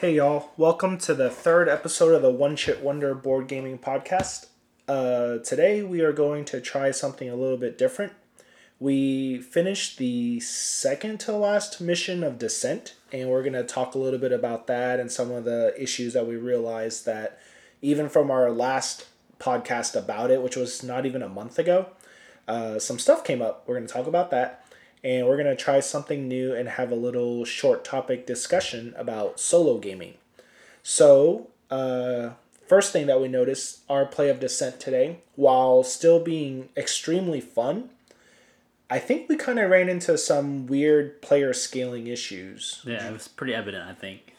Hey y'all, welcome to the third episode of the One Chit Wonder Board Gaming Podcast. Uh, today we are going to try something a little bit different. We finished the second to last mission of Descent, and we're going to talk a little bit about that and some of the issues that we realized that even from our last podcast about it, which was not even a month ago, uh, some stuff came up. We're going to talk about that and we're going to try something new and have a little short topic discussion about solo gaming. So, uh, first thing that we noticed our play of Descent today, while still being extremely fun, I think we kind of ran into some weird player scaling issues. Yeah, it was pretty evident, I think.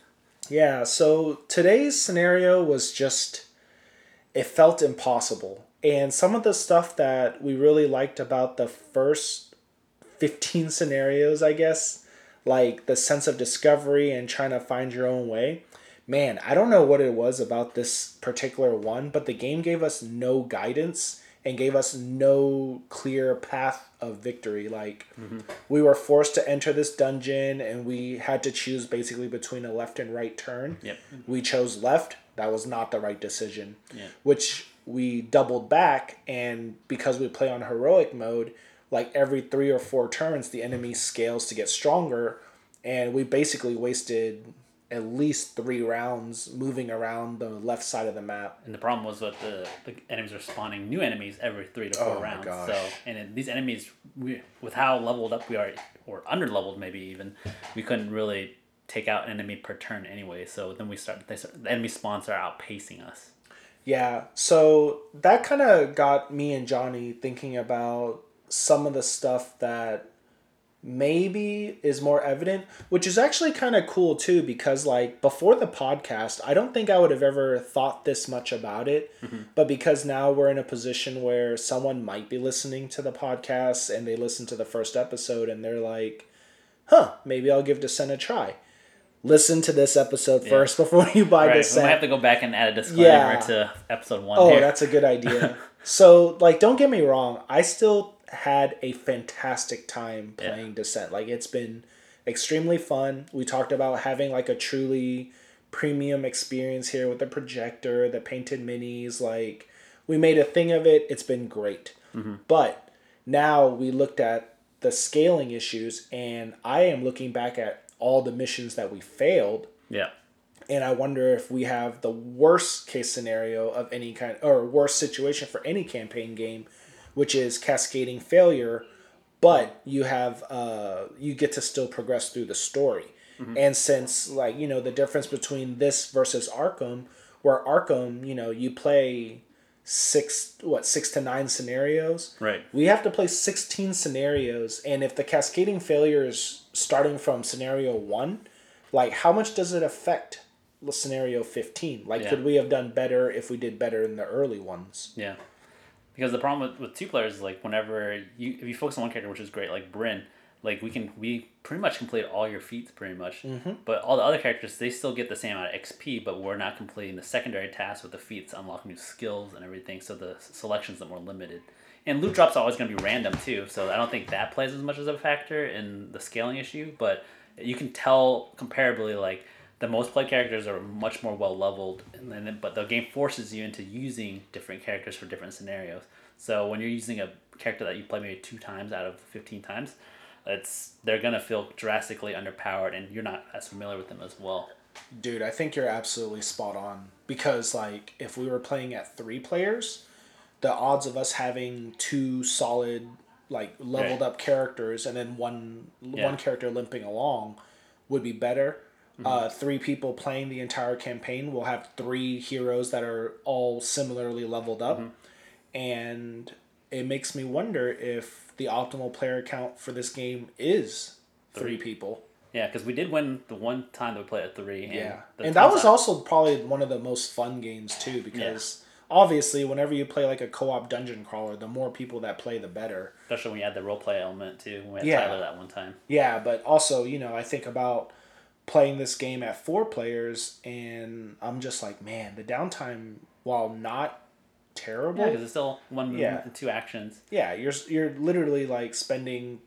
Yeah, so today's scenario was just, it felt impossible. And some of the stuff that we really liked about the first 15 scenarios, I guess, like the sense of discovery and trying to find your own way. Man, I don't know what it was about this particular one, but the game gave us no guidance and gave us no clear path of victory. Like, mm-hmm. we were forced to enter this dungeon and we had to choose basically between a left and right turn. Yep. We chose left. That was not the right decision. Yeah. Which we doubled back, and because we play on heroic mode, like every three or four turns, the enemy scales to get stronger, and we basically wasted at least three rounds moving around the left side of the map. And the problem was that the, the enemies are spawning new enemies every three to four oh rounds. So and these enemies, we, with how leveled up we are, or under leveled maybe even, we couldn't really take out an enemy per turn anyway. So then we start, they start the enemy spawns are outpacing us. Yeah, so that kind of got me and Johnny thinking about some of the stuff that maybe is more evident, which is actually kind of cool too, because like before the podcast, I don't think I would have ever thought this much about it. Mm-hmm. But because now we're in a position where someone might be listening to the podcast and they listen to the first episode and they're like, huh, maybe I'll give Descent a try. Listen to this episode yeah. first before you buy right. Descent. We might have to go back and add a disclaimer yeah. to episode one. Oh, here. that's a good idea. so, like, don't get me wrong. I still had a fantastic time playing yeah. Descent. Like it's been extremely fun. We talked about having like a truly premium experience here with the projector, the painted minis. Like we made a thing of it. It's been great. Mm-hmm. But now we looked at the scaling issues, and I am looking back at all the missions that we failed. Yeah. And I wonder if we have the worst case scenario of any kind or worst situation for any campaign game which is cascading failure, but you have uh, you get to still progress through the story. Mm-hmm. And since like you know the difference between this versus Arkham, where Arkham you know you play six what six to nine scenarios right we have to play 16 scenarios and if the cascading failure is starting from scenario one like how much does it affect scenario 15 like yeah. could we have done better if we did better in the early ones yeah because the problem with, with two players is like whenever you if you focus on one character, which is great, like Brynn, like we can we pretty much complete all your feats pretty much. Mm-hmm. But all the other characters they still get the same amount of XP, but we're not completing the secondary tasks with the feats, unlock new skills and everything. So the selections are more limited. And loot drops are always going to be random too, so I don't think that plays as much as a factor in the scaling issue. But you can tell comparably like the most played characters are much more well leveled, and then but the game forces you into using different characters for different scenarios. So when you're using a character that you play maybe two times out of fifteen times, it's they're gonna feel drastically underpowered, and you're not as familiar with them as well. Dude, I think you're absolutely spot on because like if we were playing at three players, the odds of us having two solid like leveled right. up characters and then one yeah. one character limping along would be better Mm-hmm. Uh, three people playing the entire campaign will have three heroes that are all similarly leveled up. Mm-hmm. And it makes me wonder if the optimal player count for this game is three, three people. Yeah, because we did win the one time that we played at three. And yeah, and that was also probably one of the most fun games too because yeah. obviously whenever you play like a co-op dungeon crawler, the more people that play, the better. Especially when you add the role play element too. When We had yeah. Tyler that one time. Yeah, but also you know I think about playing this game at four players, and I'm just like, man, the downtime, while not terrible, yeah, because it's still one movement yeah. and two actions. Yeah, you're you're literally like spending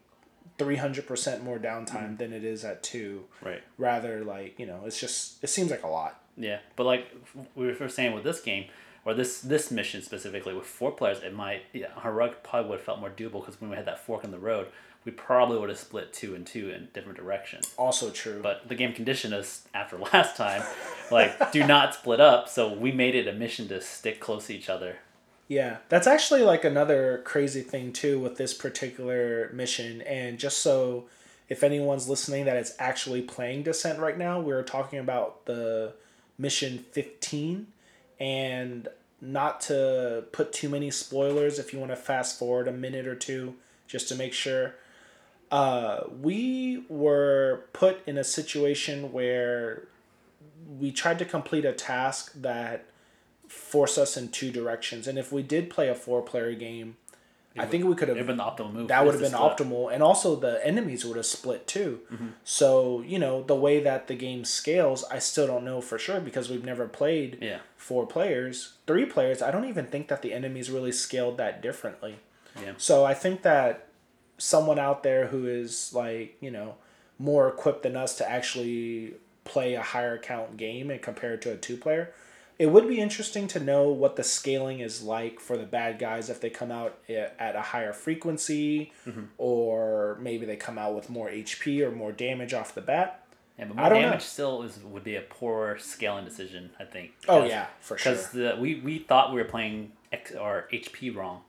three hundred percent more downtime mm-hmm. than it is at two. Right. Rather, like you know, it's just it seems like a lot. Yeah, but like we were saying with this game, or this this mission specifically with four players, it might yeah, heroic probably would have felt more doable because when we had that fork in the road, we probably would have split two and two in different directions. Also true. But the game conditioned us after last time, like do not split up. So we made it a mission to stick close to each other. Yeah, that's actually like another crazy thing too with this particular mission. And just so if anyone's listening that is actually playing Descent right now, we're talking about the mission 15 and not to put too many spoilers if you want to fast forward a minute or two just to make sure uh, we were put in a situation where we tried to complete a task that forced us in two directions and if we did play a four player game I think we could have It would have been the optimal move. that would have been split. optimal and also the enemies would have split too so you know the way that the game scales i still don't know for sure because we've never played Yeah. four players three players i don't even think that the enemies really scaled that differently Yeah. so i think that someone out there who is like you know more equipped than us to actually play a higher count game and compare it to a two player it would be interesting to know what the scaling is like for the bad guys if they come out eh, at a higher frequency mm-hmm. or maybe they come out with more hp or more damage off the bat Yeah, but I more don't know. damage still is would be a poor scaling decision, I think. oh yeah for sure Because we, we thought we were playing X or HP wrong.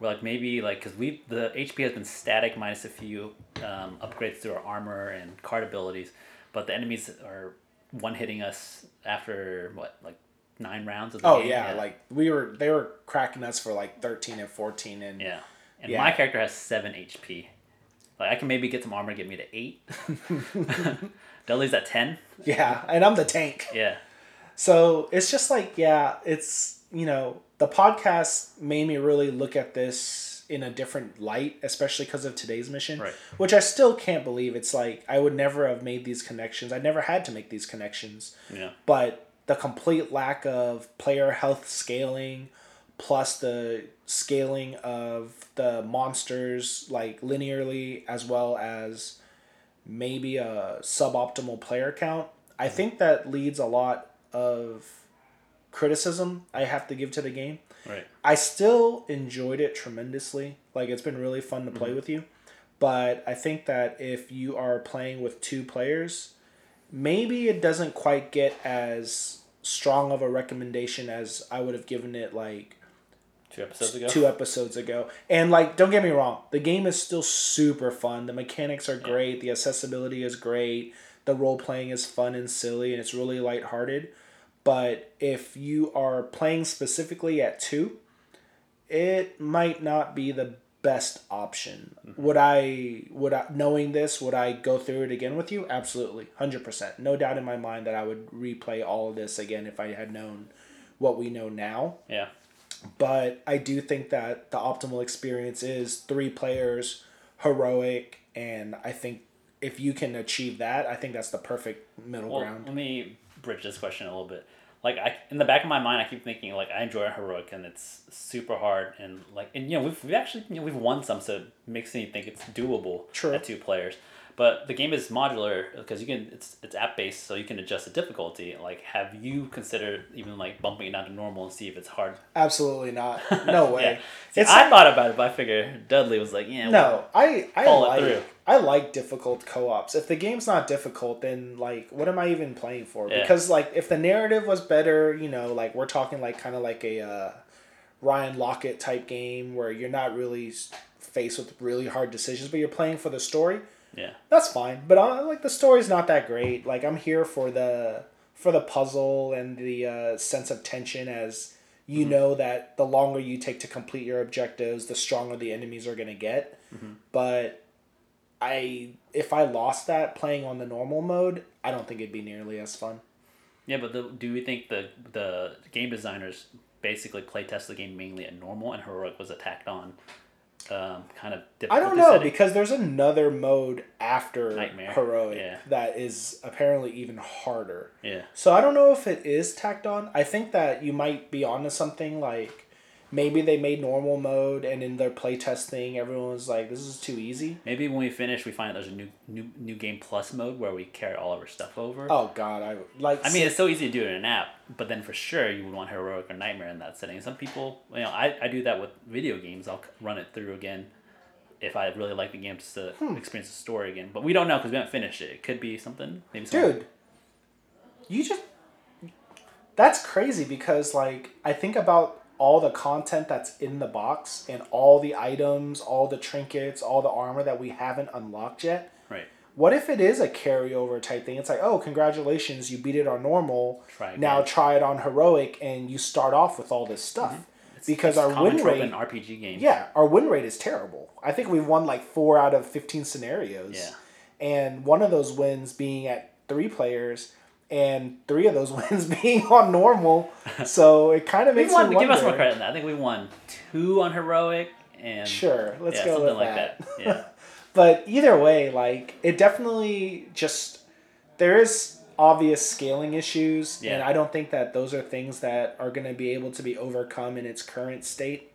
We're like maybe like because we the HP has been static minus a few um, upgrades to our armor and card abilities, but the enemies are one hitting us after what like nine rounds of the oh game. yeah, like we were they were cracking us for like 13 and 14 and yeah, and Yeah. my character has seven HP. Like I can maybe get some armor, to get me to eight. Dudley's at ten. yeah and i'm the tank Yeah, So it's just like, yeah, it's, you know, the podcast made me really look at this in a different light, especially because of today's mission, Right. which I still can't believe. It's like, I would never have made these connections. I never had to make these connections. yeah, But the complete lack of player health scaling, plus the scaling of the monsters, like linearly, as well as maybe a suboptimal player count. I mm-hmm. think that leads a lot of criticism I have to give to the game. right. I still enjoyed it tremendously. Like it's been really fun to play mm-hmm. with you. But I think that if you are playing with two players, maybe it doesn't quite get as strong of a recommendation as I would have given it like Two episodes ago. two episodes ago. And like, don't get me wrong, the game is still super fun. The mechanics are great. The accessibility is great. The role playing is fun and silly, and it's really lighthearted. But if you are playing specifically at two, it might not be the best option. Mm-hmm. Would I would I knowing this would I go through it again with you? Absolutely, hundred percent. No doubt in my mind that I would replay all of this again if I had known what we know now Yeah. but I do think that the optimal experience is three players, heroic, and I think if you can achieve that, I think that's the perfect middle Well, ground. let me bridge this question a little bit. Like I, in the back of my mind, I keep thinking like I enjoy heroic and it's super hard and like and you know we've, we've actually you know, we've won some, so it makes me think it's doable True. at two players. But the game is modular because you can it's it's app based, so you can adjust the difficulty. Like, have you considered even like bumping it down to normal and see if it's hard? Absolutely not. No way. Yeah. See, I thought about it, but I figured Dudley was like, yeah, no, I I it like through. I like difficult co-ops. If the game's not difficult, then like what am I even playing for? Yeah. Because like if the narrative was better, you know, like we're talking like kind of like a uh, Ryan Laukat type game where you're not really faced with really hard decisions, but you're playing for the story. yeah, That's fine, but I, like the story's not that great. Like I'm here for the for the puzzle and the uh, sense of tension as you know that the longer you take to complete your objectives, the stronger the enemies are gonna get. But I if I lost that playing on the normal mode, I don't think it'd be nearly as fun. yeah. But the, do we think the the game designers basically play test the game mainly at normal and heroic was attacked on, um, kind of. I don't know setting? because there's another mode after Nightmare. heroic Yeah. that is apparently even harder. Yeah. So I don't know if it is tacked on. I think that you might be onto something like maybe they made normal mode and in their playtest thing everyone was like this is too easy Maybe when we finish, we find there's a new new new game plus mode where we carry all of our stuff over. oh god i like I mean, it's so easy to do it in an app, but then for sure you would want heroic or nightmare in that setting. Some people, you know, I, I do that with video games. I'll run it through again if I really like the game just to Hmm. experience the story again. But we don't know because we haven't finished it. It could be something. Maybe something. dude you just that's crazy because like i think about all the content that's in the box and all the items all the trinkets all the armor that we haven't unlocked yet Right. what if it is a carryover type thing it's like oh congratulations you beat it on normal Try it now again. try it on heroic and you start off with all this stuff because Mm-hmm. It's our win rate in RPG games. yeah our win rate is terrible i think we've won like four out of 15 scenarios Yeah. and one of those wins being at three players and three of those wins being on normal so it kind of makes won, me give us more credit than that. I think we won two on heroic and sure let's yeah, go something with like that, that. Yeah. but either way like it definitely just there is obvious scaling issues and i don't think that those are things that are going to be able to be overcome in its current state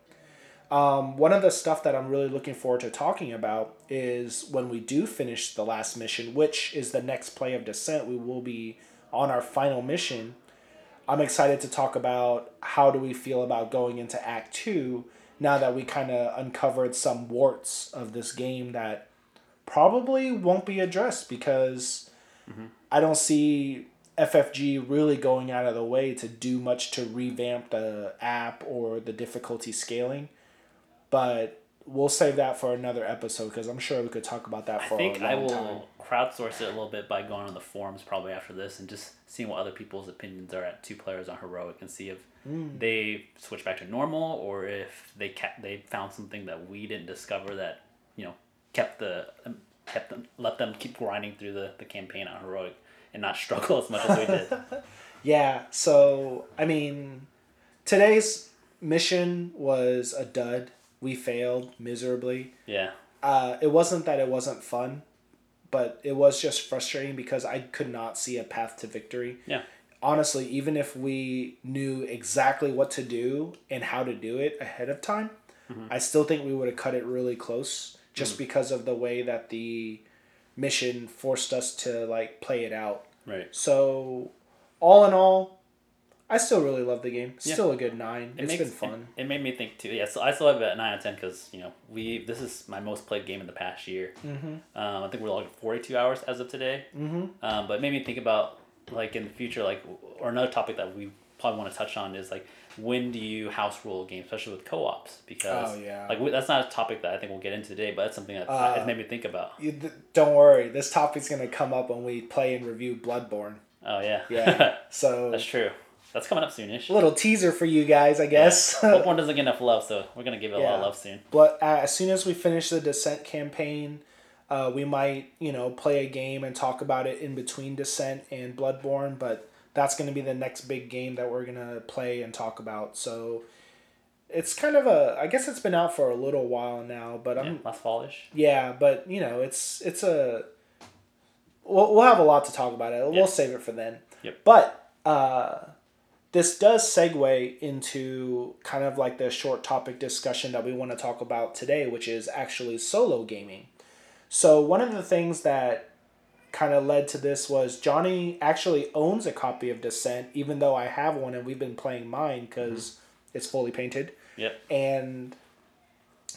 um, one of the stuff that i'm really looking forward to talking about is when we do finish the last mission which is the next play of descent we will be on our final mission i'm excited to talk about how do we feel about going into act two now that we kind of uncovered some warts of this game that probably won't be addressed because I don't see FFG really going out of the way to do much to revamp the app or the difficulty scaling. But we'll save that for another episode because I'm sure we could talk about that I for think a long I will time. crowdsource it a little bit by going on the forums probably after this and just seeing what other people's opinions are at two players on heroic and see if Hmm. they switch back to normal or if they ca- they found something that we didn't discover that you know kept the um, kept them let them keep grinding through the, the campaign on heroic and not struggle as much as we did. Yeah, so I mean, today's mission was a dud. We failed miserably. Yeah. Uh, it wasn't that it wasn't fun, but it was just frustrating because I could not see a path to victory. Yeah. Honestly, even if we knew exactly what to do and how to do it ahead of time, I still think we would have cut it really close just because of the way that the mission forced us to like play it out. Right. So, all in all, I still really love the game. Yeah. Still a good nine. It It's makes, been fun. It, it made me think too. Yeah, so I still have it at nine out of ten because you know we this is my most played game in the past year. Mm-hmm. Um, I think we're like forty two hours as of today. Mm-hmm. Um, but it made me think about like in the future, like or another topic that we probably want to touch on is like when do you house rule a game, especially with co ops? Because Oh, yeah. like we, that's not a topic that I think we'll get into today, but that's something that Uh, it made me think about. You, th- don't worry, this topic's gonna come up when we play and review Bloodborne. Oh yeah, Yeah. So that's true. That's coming up soonish. a little teaser for you guys, I guess. Bloodborne doesn't get enough love, so we're gonna give it a lot of love soon. but uh, as soon as we finish the Descent campaign, uh, we might you know play a game and talk about it in between Descent and Bloodborne. But that's gonna be the next big game that we're gonna play and talk about. So. It's kind of a. I guess it's been out for a little while now, but I'm Yeah, last fallish. Yeah, but you know, it's it's a. We'll, we'll have a lot to talk about it. Yeah. We'll save it for then. Yep. But uh, this does segue into kind of like the short topic discussion that we want to talk about today, which is actually solo gaming. So one of the things that kind of led to this was Johnny actually owns a copy of Descent, even though I have one and we've been playing mine because it's fully painted Yep. and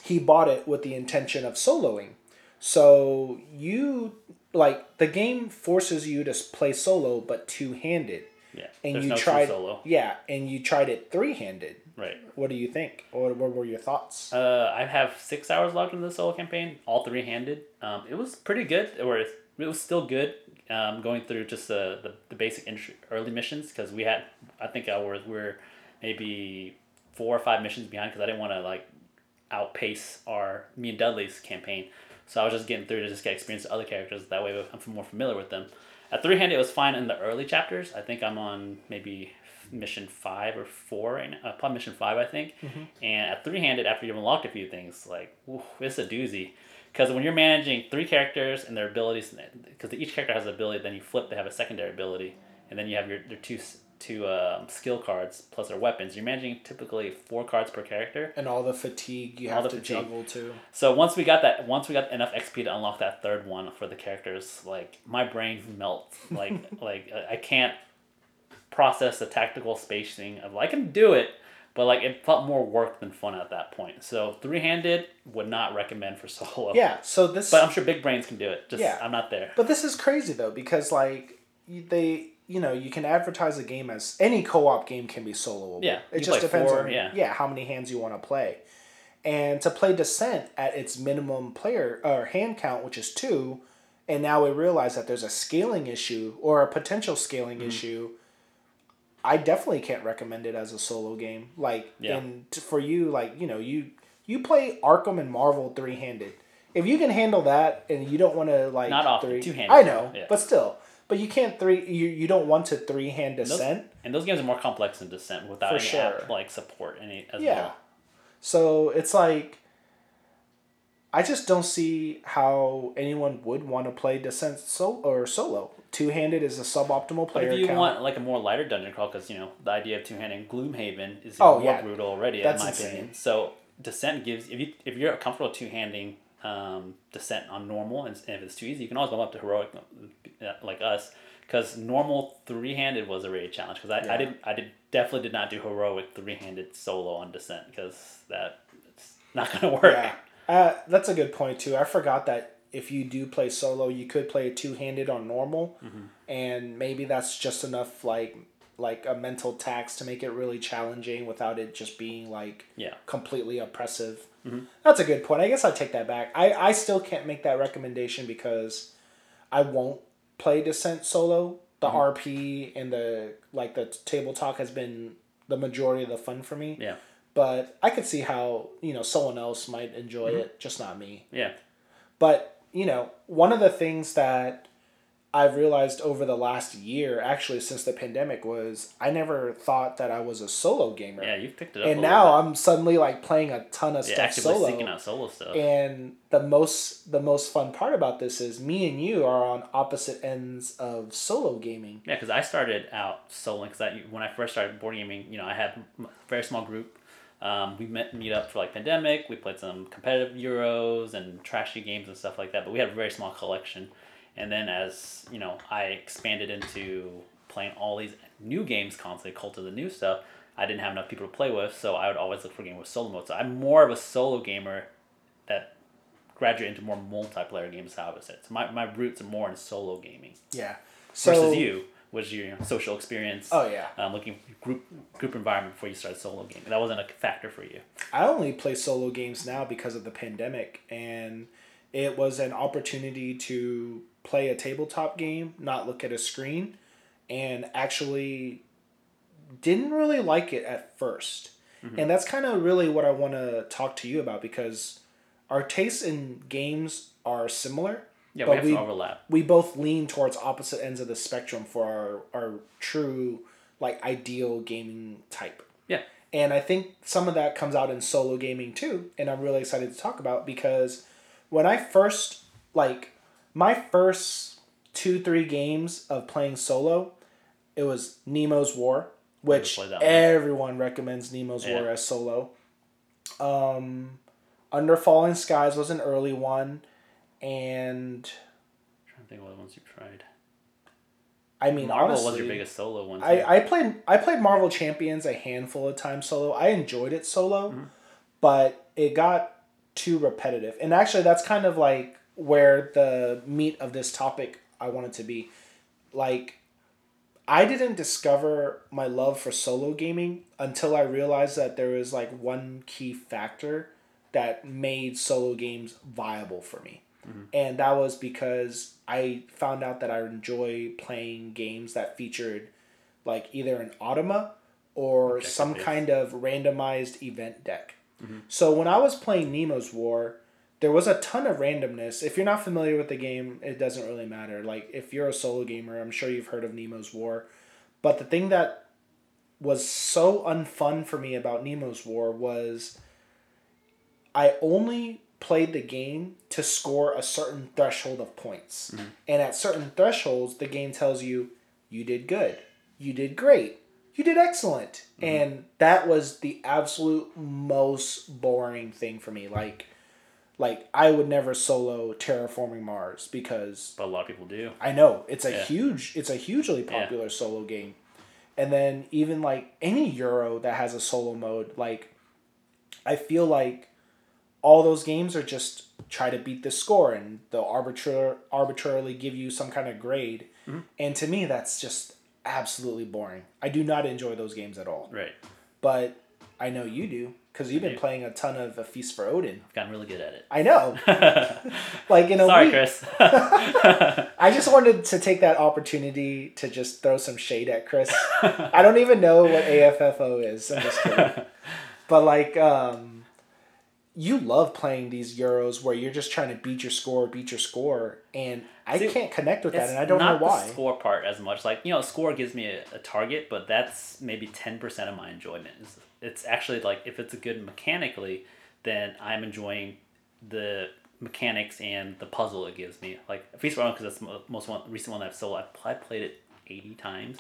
he bought it with the intention of soloing. So you like the game forces you to play solo but two handed. Yeah. And There's you no tried solo. Yeah, and you tried it three handed. Right. What do you think? Or what were your thoughts? Uh, I have six hours logged into the solo campaign, all three handed. Um, it was pretty good, or it it was still good. Um, going through just the the, the basic early missions because we had I think I was we are maybe four or five missions behind because I didn't want to like outpace our me and Dudley's campaign. So I was just getting through to just get experience with other characters. That way I'm more familiar with them. At three handed, it was fine in the early chapters. I think I'm on maybe mission five or four right now. Uh, probably mission five, I think. And at three handed, after you've unlocked a few things, like ooh, it's a doozy. Because when you're managing three characters and their abilities, because each character has an ability, then you flip, they have a secondary ability, and then you have your, your two two um, skill cards plus their weapons, you're managing typically four cards per character. And all the fatigue you All have to fatigue. juggle too. So once we got that, once we got enough XP to unlock that third one for the characters, like my brain melts. Like like I can't process the tactical spacing of like, I can do it, but like it felt more work than fun at that point. So three handed would not recommend for solo. Yeah. So this. But I'm sure big brains can do it. Just Yeah. I'm not there. But this is crazy though because like they you know you can advertise a game as any co-op game can be soloable. Yeah, It just depends four, on yeah. how many hands you want to play. And to play Descent at its minimum player or hand count, which is two, and now we realize that there's a scaling issue or a potential scaling Mm-hmm. issue. I definitely can't recommend it as a solo game. Like, Yeah. and for you, like you know, you you play Arkham and Marvel three handed. If you can handle that, and you don't want to like Not often, three, two-handed, I know, yeah. but still, but you can't three. You you don't want to three hand descent. And those games are more complex than Descent without For any sure. app like support any as Yeah. well. So it's like, I just don't see how anyone would want to play Descent so or solo. Two handed is a suboptimal But player if you count. want like a more lighter dungeon crawl, because you know the idea of two handed Gloomhaven is Oh, more yeah. brutal already, That's in my insane. opinion. So Descent gives if you if you're comfortable two handing um, Descent on normal, and, and if it's too easy, you can always go up to heroic uh, like us. Because normal three handed was a really challenge. Because I, Yeah. I did I did definitely did not do heroic three handed solo on Descent because that it's not gonna work. yeah, uh, that's a good point too. I forgot that if you do play solo, you could play two handed on normal, Mm-hmm. and maybe that's just enough like like a mental tax to make it really challenging without it just being like Yeah. completely oppressive. Mm-hmm. That's a good point. I guess I take that back. I, I still can't make that recommendation because I won't play Descent solo. The Mm-hmm. RP and the like the table talk has been the majority of the fun for me. Yeah. But I could see how, you know, someone else might enjoy Mm-hmm. it, just not me. Yeah. But, you know, one of the things that I've realized over the last year, actually since the pandemic, was I never thought that I was a solo gamer. Yeah. You've picked it up. and now I'm suddenly like playing a ton of yeah, stuff actively solo. seeking out solo stuff. And the most the most fun part about this is me and you are on opposite ends of solo gaming. Yeah, because I started out soloing. Because I, when I first started board gaming, you know, I had a very small group. Um, we met meet up for like pandemic. We played some competitive Euros and trashy games and stuff like that. But we had a very small collection. And then as you know, I expanded into playing all these new games constantly, Cult of the New stuff. I didn't have enough people to play with, so I would always look for games with solo mode. So I'm more of a solo gamer that graduate into more multiplayer games. How I would say. So my, my roots are more in solo gaming Yeah. So versus you was your social experience. Oh yeah. Um, looking group group environment before you started solo gaming. That wasn't a factor for you. I only play solo games now because of the pandemic, and it was an opportunity to play a tabletop game, not look at a screen, and actually didn't really like it at 1st And that's kind of really what I want to talk to you about because our tastes in games are similar. Yeah, But we have we-. We both lean towards opposite ends of the spectrum for our, our true, like, ideal gaming type. Yeah. And I think some of that comes out in solo gaming too, and I'm really excited to talk about because when I first like my first two three games of playing solo, it was Nemo's War, which that one. everyone recommends Nemo's War as solo. Um, Under Falling Skies was an early one, and I'm trying to think of what ones you tried. I mean Marvel honestly, was your biggest solo one. I, I played I played Marvel Champions a handful of times solo. I enjoyed it solo, Mm-hmm. but it got too repetitive. And actually that's kind of like where the meat of this topic I wanted to be. Like I didn't discover my love for solo gaming until I realized that there was like one key factor that made solo games viable for me. And that was because I found out that I enjoy playing games that featured like either an automa or some kind of randomized event deck. So when I was playing Nemo's War, there was a ton of randomness. If you're not familiar with the game, it doesn't really matter. Like if you're a solo gamer, I'm sure you've heard of Nemo's War. But the thing that was so unfun for me about Nemo's War was I only played the game to score a certain threshold of points. Mm-hmm. And at certain thresholds, the game tells you you did good, you did great, you did excellent. Mm-hmm. And that was the absolute most boring thing for me. Like, like I would never solo terraforming Mars because But a lot of people do. I know it's a Yeah. huge, it's a hugely popular solo game. And then even like any Euro that has a solo mode, like I feel like all those games are just try to beat the score and they'll arbitrar- arbitrarily give you some kind of grade. Mm-hmm. And to me, that's just absolutely boring. I do not enjoy those games at all. Right. But I know you do because you've been playing a ton of A Feast for Odin. I've gotten really good at it. I know. like in a. Sorry, week, Chris. I just wanted to take that opportunity to just throw some shade at Chris. I don't even know what AFFO is. I'm just kidding. But like, um, you love playing these Euros where you're just trying to beat your score, beat your score, and I See, can't connect with that, and I don't know why. the score part as much. Like you know, score gives me a, a target, but that's maybe ten percent of my enjoyment. It's, it's actually like if it's a good mechanically, then I'm enjoying the mechanics and the puzzle it gives me. Like Feast for because that's the most one recent one I've sold. I probably played it eighty times.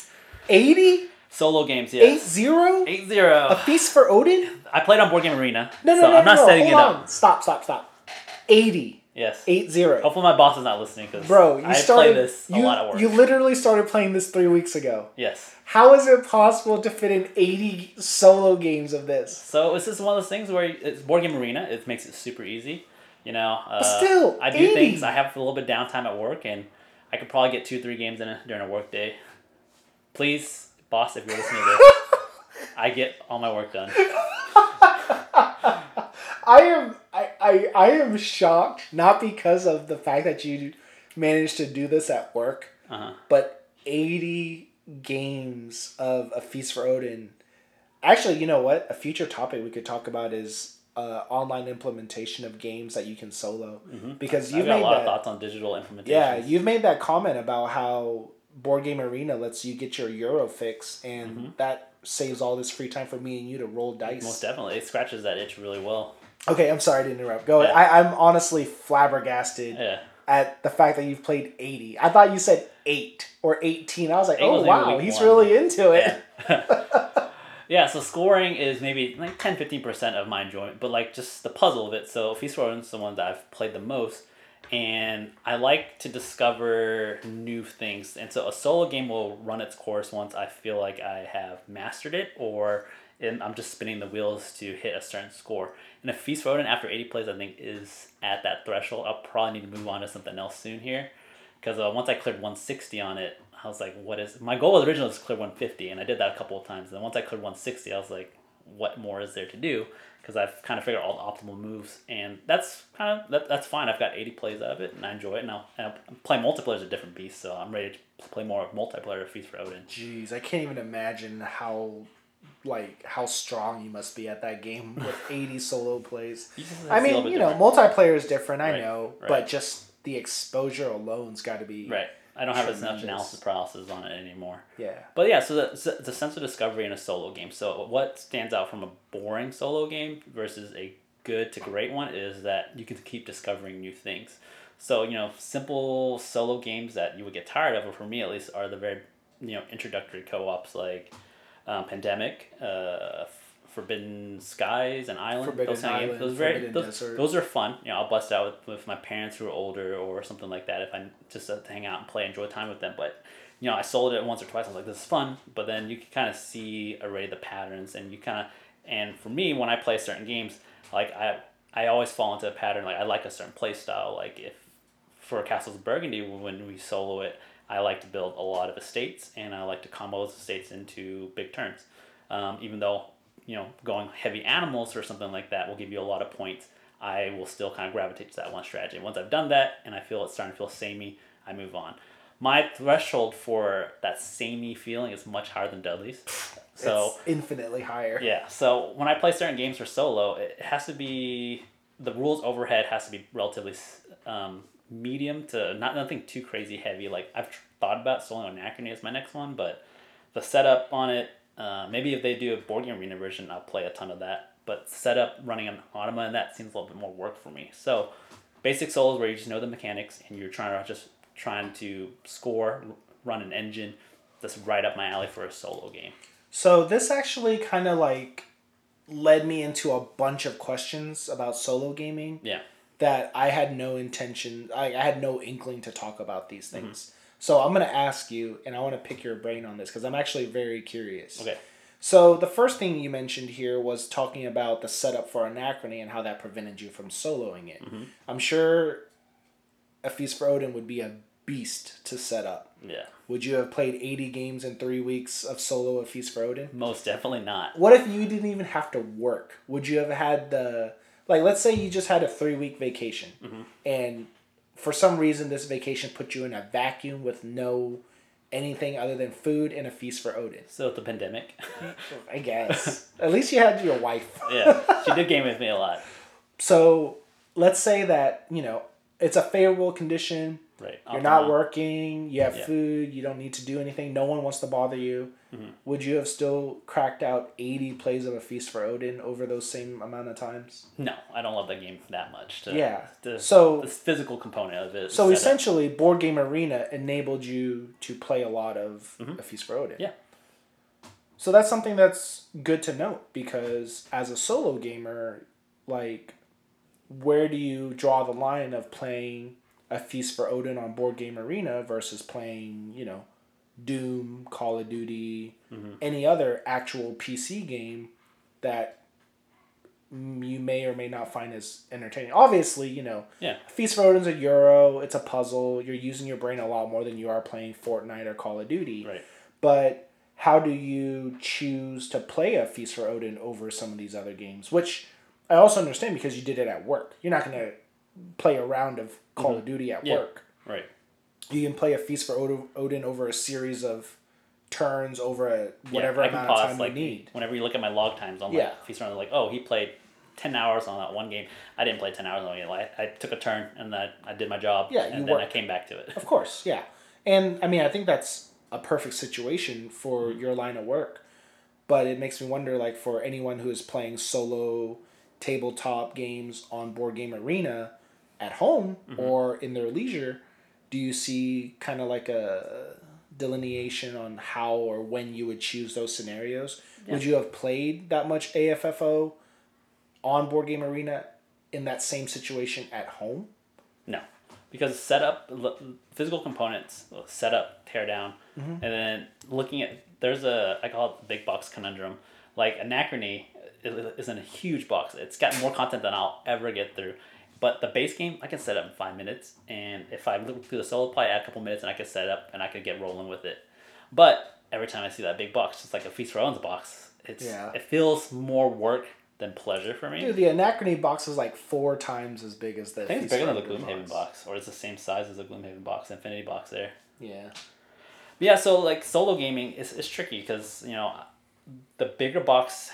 80? Solo games, 8 yes. 0? Eight zero. A Feast for Odin? I played on Board Game Arena, No, no, so no, I'm not no, no. setting Hold it on. Stop, stop, stop. 80. Yes. 8 0. Hopefully my boss is not listening because Bro, you I started. play this a you, lot at work. you literally started playing this three weeks ago. yes. How is it possible to fit in 80 solo games of this? So it's just one of those things where it's board game arena. It makes it super easy. You know, uh, still, I do 80. things. I have a little bit of downtime at work, and I could probably get two, three games in a, during a work day. Please, boss, if you're listening to this, I get all my work done. I am I, I, I am shocked, not because of the fact that you managed to do this at work, Uh-huh. but 80 games of A Feast for Odin. Actually, you know what? A future topic we could talk about is uh, online implementation of games that you can solo. Because I've you've got a lot that. of thoughts on digital implementation. Yeah, you've made that comment about how Board Game Arena lets you get your Euro fix, and that saves all this free time for me and you to roll dice. most definitely. It scratches that itch really well. Okay, I'm sorry to interrupt. Go. Yeah. I, I'm honestly flabbergasted Yeah. at the fact that you've played 80. I thought you said 8 or 18. I was like, Eight oh, was wow, he's one. really into it. Yeah. yeah, so scoring is maybe like 10 15% of my enjoyment, but like just the puzzle of it. So Feast for Odin is the one that I've played the most, and I like to discover new things. And so a solo game will run its course once I feel like I have mastered it or in, I'm just spinning the wheels to hit a certain score. And if Feast for Odin after 80 plays, I think, is at that threshold. I'll probably need to move on to something else soon here. Because uh, once I cleared 160 on it, I was like, what is. My goal was originally was to clear 150, and I did that a couple of times. And then once I cleared 160, I was like, what more is there to do? Because I've kind of figured out all the optimal moves. And that's kind of. That, that's fine. I've got 80 plays out of it, and I enjoy it. And I'll, and play multiplayer is a different beast, so I'm ready to play more of multiplayer Feast for Odin. Jeez, I can't even imagine how like how strong you must be at that game with 80 solo plays. I it's a little mean, you know, different. multiplayer is different, I Right, know, right. but just the exposure alone's got to be Right. I don't have as much analysis paralysis on it anymore. yeah. But yeah, so the, the sense of discovery in a solo game. So what stands out from a boring solo game versus a good to great one is that you can keep discovering new things. So you know, simple solo games that you would get tired of, or for me at least, are the very you know introductory co-ops like um, Pandemic, uh, Forbidden Skies, and Island. Forbidden those kind of games. Those very those, those are fun. You know, I'll bust out with, with my parents who are older or something like that if I just uh, to hang out and play, enjoy time with them. But you know, I sold it once or twice. I was like, this is fun. But then you can kind of see already the patterns, and you kind of, and for me, when I play certain games, like I, I always fall into a pattern. Like I like a certain play style. Like if for Castles of Burgundy, when we solo it, I like to build a lot of estates, and I like to combo those estates into big turns. Um, even though you know going heavy animals or something like that will give you a lot of points, I will still kind of gravitate to that one strategy. Once I've done that, and I feel it's starting to feel samey, I move on. My threshold for that samey feeling is much higher than Dudley's. So it's infinitely higher. yeah. So when I play certain games for solo, it has to be the rules overhead has to be relatively um, medium to not nothing too crazy heavy. Like I've tr- thought about soloing Anachrony as my next one, but the setup on it, uh, maybe if they do a board game arena version, I'll play a ton of that. But setup running an Automa and that seems a little bit more work for me. So basic solos where you just know the mechanics and you're trying to just trying to score, run an engine. That's right up my alley for a solo game. So this actually kind of like led me into a bunch of questions about solo gaming Yeah. That I had no intention, I, I had no inkling to talk about these mm-hmm. things. So I'm gonna ask you, and I want to pick your brain on this because I'm actually very curious. Okay. So the first thing you mentioned here was talking about the setup for Anachrony and how that prevented you from soloing it. Mm-hmm. I'm sure a Feast for Odin would be a beast to set up. Yeah. Would you have played 80 games in three weeks of solo of Feast for Odin? Most definitely not. What if you didn't even have to work? Would you have had the like? Let's say you just had a three week vacation, mm-hmm. and for some reason this vacation put you in a vacuum with no anything other than food and a feast for Odin. So the pandemic. I guess at least you had your wife. yeah. She did game with me a lot. So let's say that you know it's a favorable condition. Right. You're not working. You have Yeah. food. You don't need to do anything. No one wants to bother you. Would you have still cracked out eighty plays of a feast for Odin over those same amount of times? No, I don't love that game that much. To, Yeah. The, So- the physical component of it. So up. essentially, Board Game Arena enabled you to play a lot of A Feast for Odin. Mm-hmm. Yeah. So that's something that's good to note because as a solo gamer, like, where do you draw the line of playing A Feast for Odin on Board Game Arena versus playing, you know, Doom, Call of Duty, Mm-hmm. any other actual PC game that you may or may not find as entertaining? Obviously, you know, Yeah. Feast for Odin's a Euro. It's a puzzle. You're using your brain a lot more than you are playing Fortnite or Call of Duty. Right. But how do you choose to play a Feast for Odin over some of these other games? Which I also understand because you did it at work. You're not going to play a round of Call of Duty at Mm-hmm. Yeah. work. Right. You can play a Feast for Odin, Odin over a series of turns over a whatever yeah, I can amount of pause time like you need. whenever you look at my log times on Yeah. like Feast around like, oh, he played ten hours on that one game. I didn't play ten hours on it. Like, I took a turn and I, I did my job. Yeah, you and then I came back to it. Of course, yeah. And I mean, I think that's a perfect situation for Mm-hmm. your line of work. But it makes me wonder like for anyone who is playing solo tabletop games on Board Game Arena at home Mm-hmm. or in their leisure, do you see kind of like a delineation on how or when you would choose those scenarios? Would you have played that much AFFO on Board Game Arena in that same situation at home? No, because setup, physical components, setup, tear down, Mm-hmm. and then looking at there's a I call it the big box conundrum. Like Anachrony is in a huge box. It's got more content than I'll ever get through. But the base game, I can set up in five minutes, and if I look through the solo play, add a couple minutes, and I can set up and I could get rolling with it. But every time I see that big box, it's like a Feast for Odin's box. It's Yeah. it feels more work than pleasure for me. Dude, the Anachrony box is like four times as big as the. I think it's bigger than the Gloomhaven box, or it's the same size as the Gloomhaven box, Infinity box there. Yeah. Yeah, so like solo gaming is, is tricky because you know the bigger box,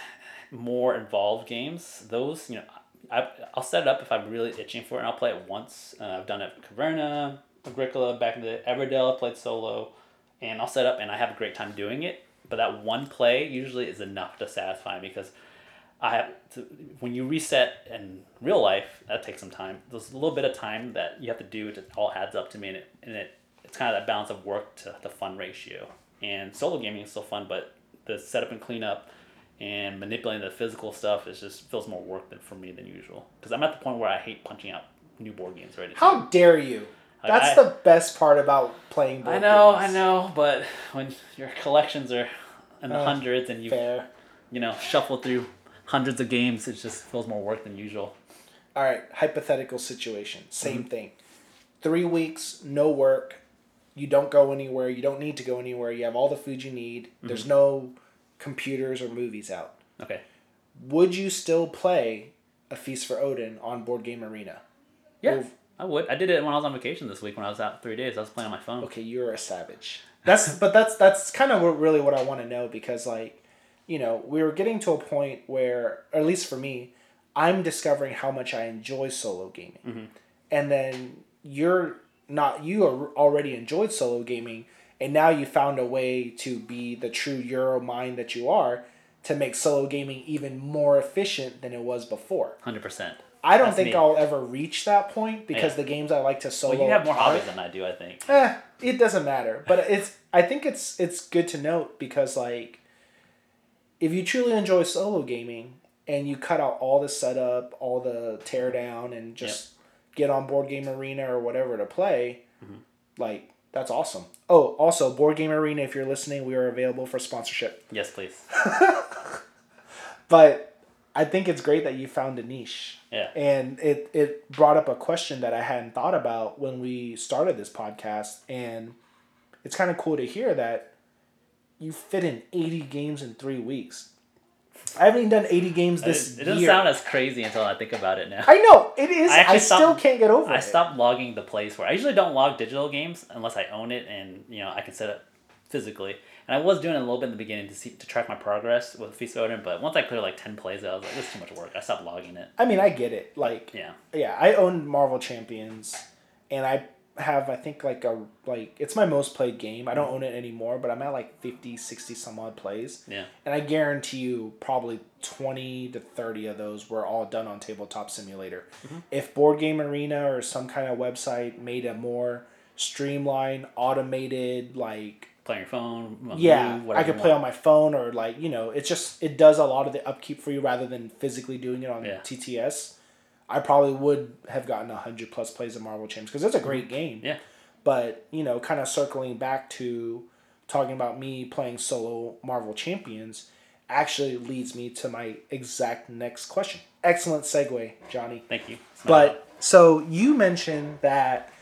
more involved games. Those you know, I I'll set it up if I'm really itching for it, and I'll play it once. Uh, I've done it with Caverna, Agricola, back in the Everdell. I played solo, and I'll set up and I have a great time doing it. But that one play usually is enough to satisfy me because I have to, when you reset in real life, that takes some time. There's a little bit of time that you have to do. It all adds up to me, and it and it it's kind of that balance of work to the fun ratio. And solo gaming is still fun, but the setup and cleanup and manipulating the physical stuff is just feels more work than for me than usual. Because I'm at the point where I hate punching out new board games already. How dare you? Like, That's I- the best part about playing board I know, games. I know, but when your collections are in the Uh, hundreds and you Fair. you know shuffle through hundreds of games, it just feels more work than usual. All right, hypothetical situation. Same Mm-hmm. thing. Three weeks, no work. You don't go anywhere. You don't need to go anywhere. You have all the food you need. Mm-hmm. There's no computers or movies out. Okay. Would you still play A Feast for Odin on Board Game Arena? Yeah, I would. I did it when I was on vacation this week when I was out three days. I was playing on my phone. okay, you're a savage. That's but that's that's kind of what, really what I want to know because like, you know, we were getting to a point where, or at least for me, I'm discovering how much I enjoy solo gaming, mm-hmm. and then you're not you are already enjoyed solo gaming, and now you found a way to be the true Euro mind that you are to make solo gaming even more efficient than it was before. Hundred percent. I don't That's think me. I'll ever reach that point because Yeah. the games I like to solo. Well, you have more are- hobbies than I do. I think. Eh, it doesn't matter. But it's I think it's it's good to note because like if you truly enjoy solo gaming and you cut out all the setup, all the teardown, and just get on Board Game Arena or whatever to play, like that's awesome. Oh, also Board Game Arena, if you're listening, we are available for sponsorship. Yes, please. But I think it's great that you found a niche. Yeah. And it, it brought up a question that I hadn't thought about when we started this podcast. And it's kind of cool to hear that you fit in 80 games in three weeks. I haven't even done 80 games this it, it doesn't year. sound as crazy until I think about it now. I know, it is. I I, actually still can't get over I it. stopped logging the plays for. I usually don't log digital games unless I own it and you know I can set it physically. And I was doing it a little bit in the beginning to see to track my progress with Feast of Odin, but once I cleared like ten plays, I was like, "This is too much work." I stopped logging it. I mean, I get it. Like, Yeah, yeah, I own Marvel Champions, and I have I think like a like it's my most played game. I don't own it anymore, but I'm at like 50, 60 some odd plays. yeah, And I guarantee you probably 20 to 30 of those were all done on Tabletop Simulator. Mm-hmm. If Board Game Arena or some kind of website made a more streamlined, automated like play on your phone. on yeah, Move, I could play on my phone or like you know, it's just it does a lot of the upkeep for you rather than physically doing it on Yeah. TTS. I probably would have gotten hundred plus plays of Marvel Champs because it's a great game. Yeah. But you know, kind of circling back to talking about me playing solo Marvel Champions, actually leads me to my exact next question. Excellent segue, Johnny. Thank you. It's my job. But so you mentioned that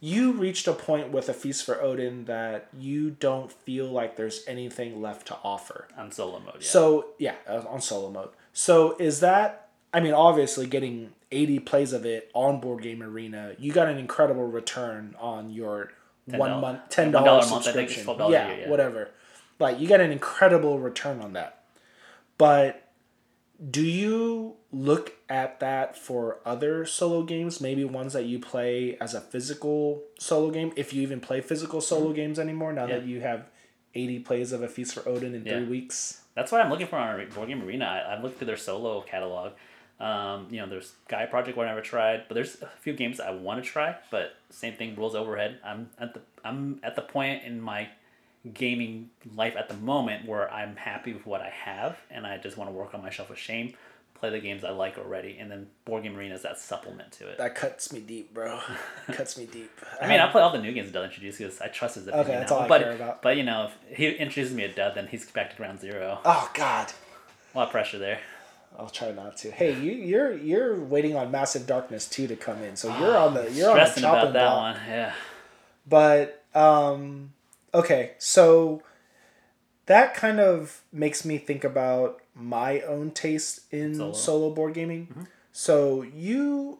you reached a point with a feast for Odin that you don't feel like there's anything left to offer. on solo mode. Yeah. So yeah, on solo mode. So is that? I mean, obviously, getting eighty plays of it on Board Game Arena, you got an incredible return on your one $10 month, ten $1 a month, I think subscription. $12 yeah, year, yeah. whatever. Like you got an incredible return on that. But do you look at that for other solo games? Maybe ones that you play as a physical solo game, if you even play physical solo games anymore. Now that Mm-hmm. You have eighty plays of a feast for Odin in Yeah. three weeks. That's what I'm looking for on Board Game Arena. I, I've looked through their solo catalog. Um, you know, there's Guy Project one I never tried, but there's a few games I want to try. But same thing, rules overhead. I'm at the I'm at the point in my gaming life at the moment where I'm happy with what I have, and I just want to work on my shelf of shame, play the games I like already, and then Board Game Arena is that supplement to it. That cuts me deep, bro. cuts me deep. I mean, I play all the new games Dud introduced because I trust his opinion. Okay, that's now. all I but, care about. But you know, if he introduces me to Dud, then he's back to ground zero. Oh God. A lot of pressure there. I'll try not to. Hey, you, you're you're waiting on Massive Darkness two to come in, so you're on the you're on the chopping about that block. one. Yeah. But um, okay, so that kind of makes me think about my own taste in Solo. solo, board gaming. So you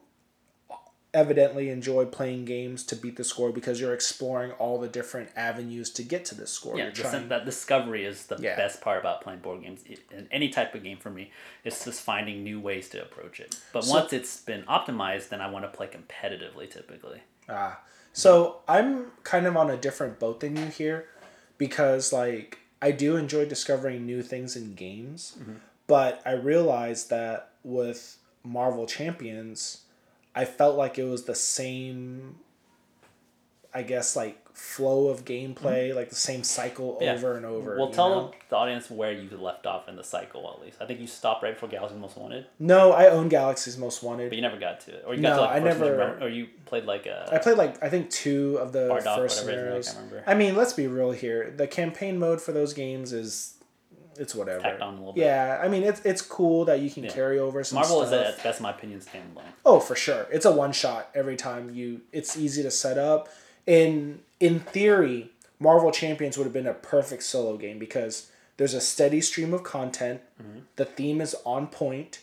evidently enjoy playing games to beat the score because you're exploring all the different avenues to get to this score. Yeah, you're trying. that discovery is the Yeah. best part about playing board games. In any type of game for me, it's just finding new ways to approach it. But So- once it's been optimized, then I want to play competitively typically. Ah, so I'm kind of on a different boat than you here, because like I do enjoy discovering new things in games, but I realized that with Marvel Champions, I felt like it was the same. I guess like flow of gameplay, mm-hmm. like the same cycle Yeah. over and over. Well, tell know? the audience where you left off in the cycle at least. I think you stopped right before Galaxy's Most Wanted, No, I own Galaxy's Most Wanted, but you never got to it, or you got No, to like I never- mission, or you played like a I played like I think two of the Bardock, first whatever it is, scenarios. I. I mean, let's be real here. The campaign mode for those games is it's whatever. Tacked on a little bit. Yeah, I mean it's it's cool that you can Yeah. carry over some Marvel is stuff. at best, my opinion, standalone. Oh, for sure. It's a one shot every time you. It's easy to set up. In in theory, Marvel Champions would have been a perfect solo game because there's a steady stream of content. Mm-hmm. The theme is on point,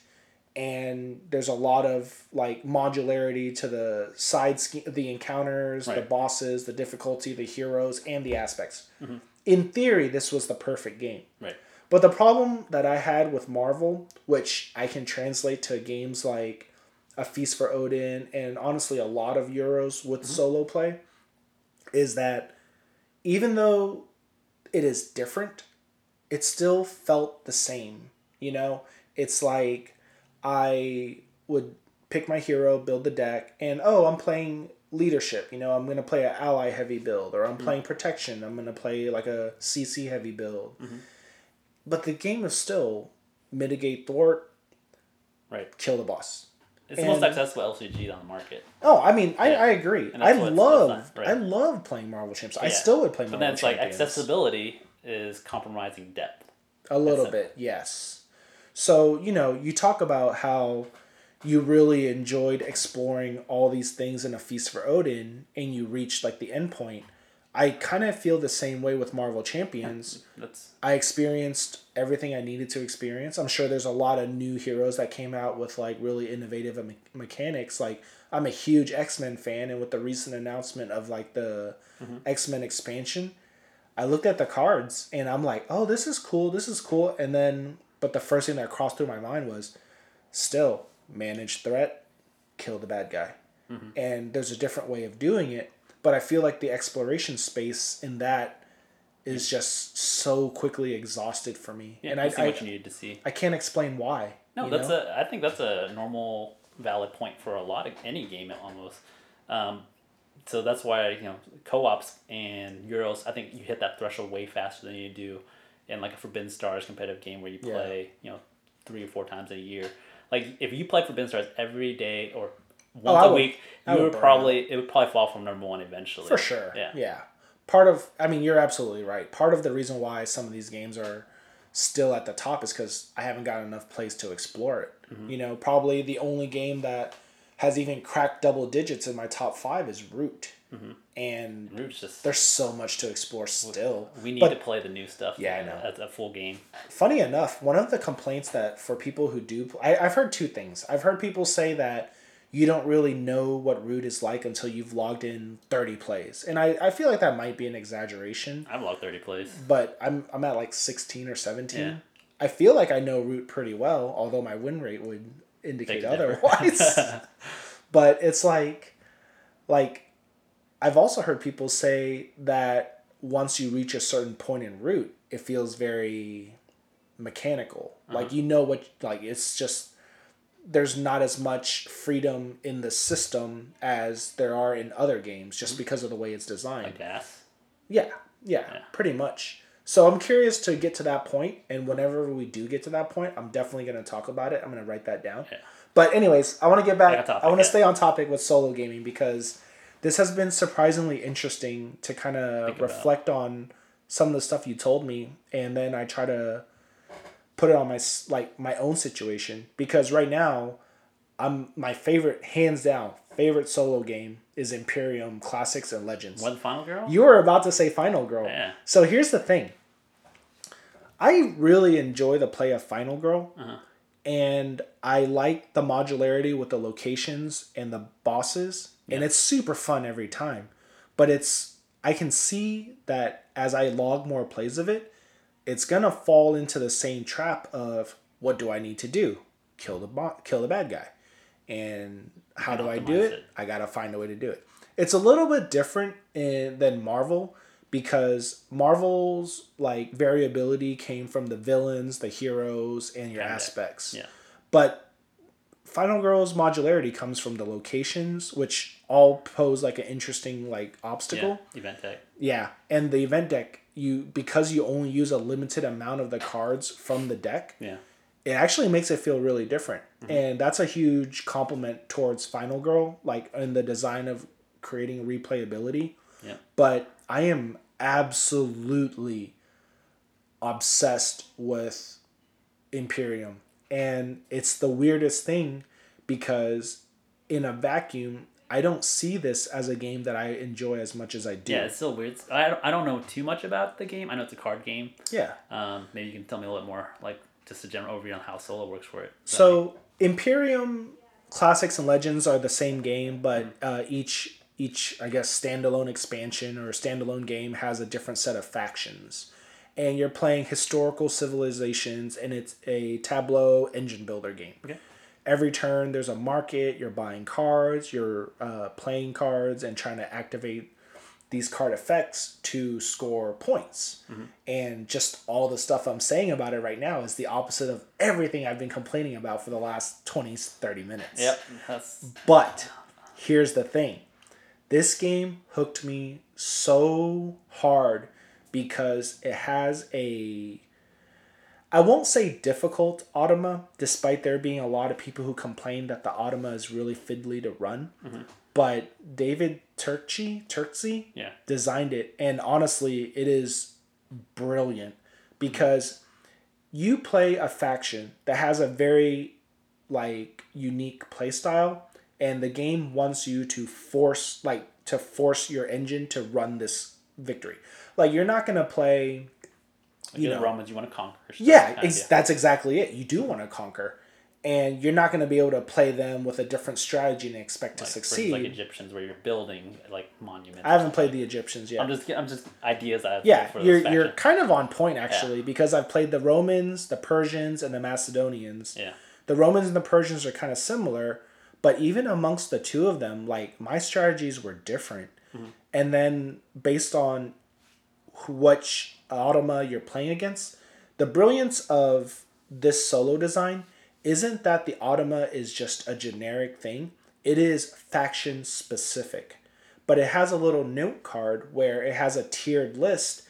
and there's a lot of like modularity to the side sch- the encounters, the bosses, the difficulty, the heroes, and the aspects. In theory, this was the perfect game. Right. But the problem that I had with Marvel, which I can translate to games like A Feast for Odin and honestly a lot of Euros with mm-hmm. solo play, is that even though it is different, it still felt the same. You know, it's like I would pick my hero, build the deck, and oh, I'm playing leadership. You know, I'm gonna play an ally heavy build, or I'm mm. playing protection. I'm gonna play like a CC heavy build mm-hmm. But the game is still mitigate thwart, Right. kill the boss. It's the most And- accessible LCG on the market. Oh, I mean, I, Yeah. I agree. I love that's not- I love playing Marvel Champs. I still would play But Marvel then it's like accessibility is compromising depth. A little That's bit, yes. So, you know, you talk about how you really enjoyed exploring all these things in a Feast for Odin and you reached like the end point. I kind of feel the same way with Marvel Champions. That's I experienced everything I needed to experience. I'm sure there's a lot of new heroes that came out with like really innovative me- mechanics. Like I'm a huge X-Men fan and with the recent announcement of like the mm-hmm. X-Men expansion, I looked at the cards and I'm like, "Oh, this is cool. This is cool." And then but the first thing that crossed through my mind was still manage threat, kill the bad guy. Mm-hmm. And there's a different way of doing it, but I feel like the exploration space in that is just so quickly exhausted for me. yeah, and I, see I, what you needed to see. I can't explain why. No, that's know? a. I think that's a normal, valid point for a lot of any game almost. Um, so that's why you know co-ops and Euros. I think you hit that threshold way faster than you do in like a Forbidden Stars competitive game where you Yeah. play you know three or four times a year. Like if you play Forbidden Stars every day or once a would- week, I you would would probably it would probably fall from number one eventually. For sure. Yeah. Yeah. Part of, I mean, you're absolutely right. Part of the reason why some of these games are still at the top is because I haven't got enough place to explore it. Mm-hmm. You know, probably the only game that has even cracked double digits in my top five is Root. Mm-hmm. And Root's just there's so much to explore still. we need But to play the new stuff. Yeah, I know. As a full game. funny enough, one of the complaints that for people who do, I, I've heard two things. I've heard people say that you don't really know what Root is like until you've logged in 30 plays. And I, I feel like that might be an exaggeration, I've logged thirty plays. but I'm, I'm at like 16 or 17. Yeah. I feel like I know Root pretty well, although my win rate would indicate Beg to differ. otherwise. but it's like, like, I've also heard people say that once you reach a certain point in Root, it feels very mechanical. Uh-huh. Like you know what like it's just there's not as much freedom in the system as there are in other games just mm-hmm. because of the way it's designed. Like gas. Yeah, yeah, Yeah. pretty much. So I'm curious to get to that point, and whenever we do get to that point, I'm definitely going to talk about it. I'm going to write that down. Yeah. But anyways, I want to get Back topic, I want to yeah. stay on topic with solo gaming because this has been surprisingly interesting to kind of Think about. reflect on some of the stuff you told me, and then I try to put it on my like my own situation because right now, I'm my favorite, hands down, favorite solo game is Imperium Classics and Legends. What final girl? You were about to say Final Girl. Yeah. So here's the thing. I really enjoy the play of Final Girl. Uh-huh. And I like the modularity with the locations and the bosses. And it's super fun every time. But it's I can see that as I log more plays of it, it's gonna fall into the same trap of what do I need to do? Kill the bo- kill the bad guy. And how do I do it? it. I gotta find a way to do it. It's a little bit different in, than Marvel because Marvel's like variability came from the villains, the heroes, and your Kinda, aspects. Yeah. But Final Girl's modularity comes from the locations, which all pose like an interesting like obstacle. Yeah. Event deck. Yeah, and the event deck, you because you only use a limited amount of the cards from the deck, Yeah. it actually makes it feel really different, mm-hmm. and that's a huge compliment towards Final Girl, like in the design of creating replayability. Yeah. But I am absolutely obsessed with Imperium, and it's the weirdest thing because in a vacuum. I don't see this as a game that I enjoy as much as I do. Yeah, it's still weird. I don't, I don't know too much about the game. I know it's a card game. yeah. Um, maybe you can tell me a little bit more, like just a general overview on how solo works for it. So Imperium Classics and Legends are the same game, but uh, each each I guess standalone expansion or standalone game has a different set of factions, and you're playing historical civilizations, and it's a tableau engine builder game. Okay. Every turn there's a market. You're buying cards. You're uh, playing cards and trying to activate these card effects to score points. And just all the stuff I'm saying about it right now is the opposite of everything I've been complaining about for the last 20, 30 minutes. Yep, that's But here's the thing this game hooked me so hard because it has a. I won't say difficult Automa, despite there being a lot of people who complain that the Automa is really fiddly to run. Mm-hmm. But David Turkey, Turczi Yeah. designed it, and honestly, it is brilliant because you play a faction that has a very like unique playstyle, and the game wants you to force like to force your engine to run this victory like you're not going to play Like You know. Romans you want to conquer. so yeah kind of, ex- that's exactly it you do want to conquer and you're not going to be able to play them with a different strategy and expect to Like, versus, succeed like Egyptians where you're building like monuments. i haven't played the egyptians yet I'm just I'm just ideas I have yeah for you're, you're kind of on point actually because i've played the romans the persians and the macedonians Yeah. the Romans and the Persians are kind of similar, but even amongst the two of them, like my strategies were different. Mm-hmm. And then based on wh- which automa you're playing against, the brilliance of this solo design isn't that the automa is just a generic thing. It is faction specific. But it has a little note card where it has a tiered list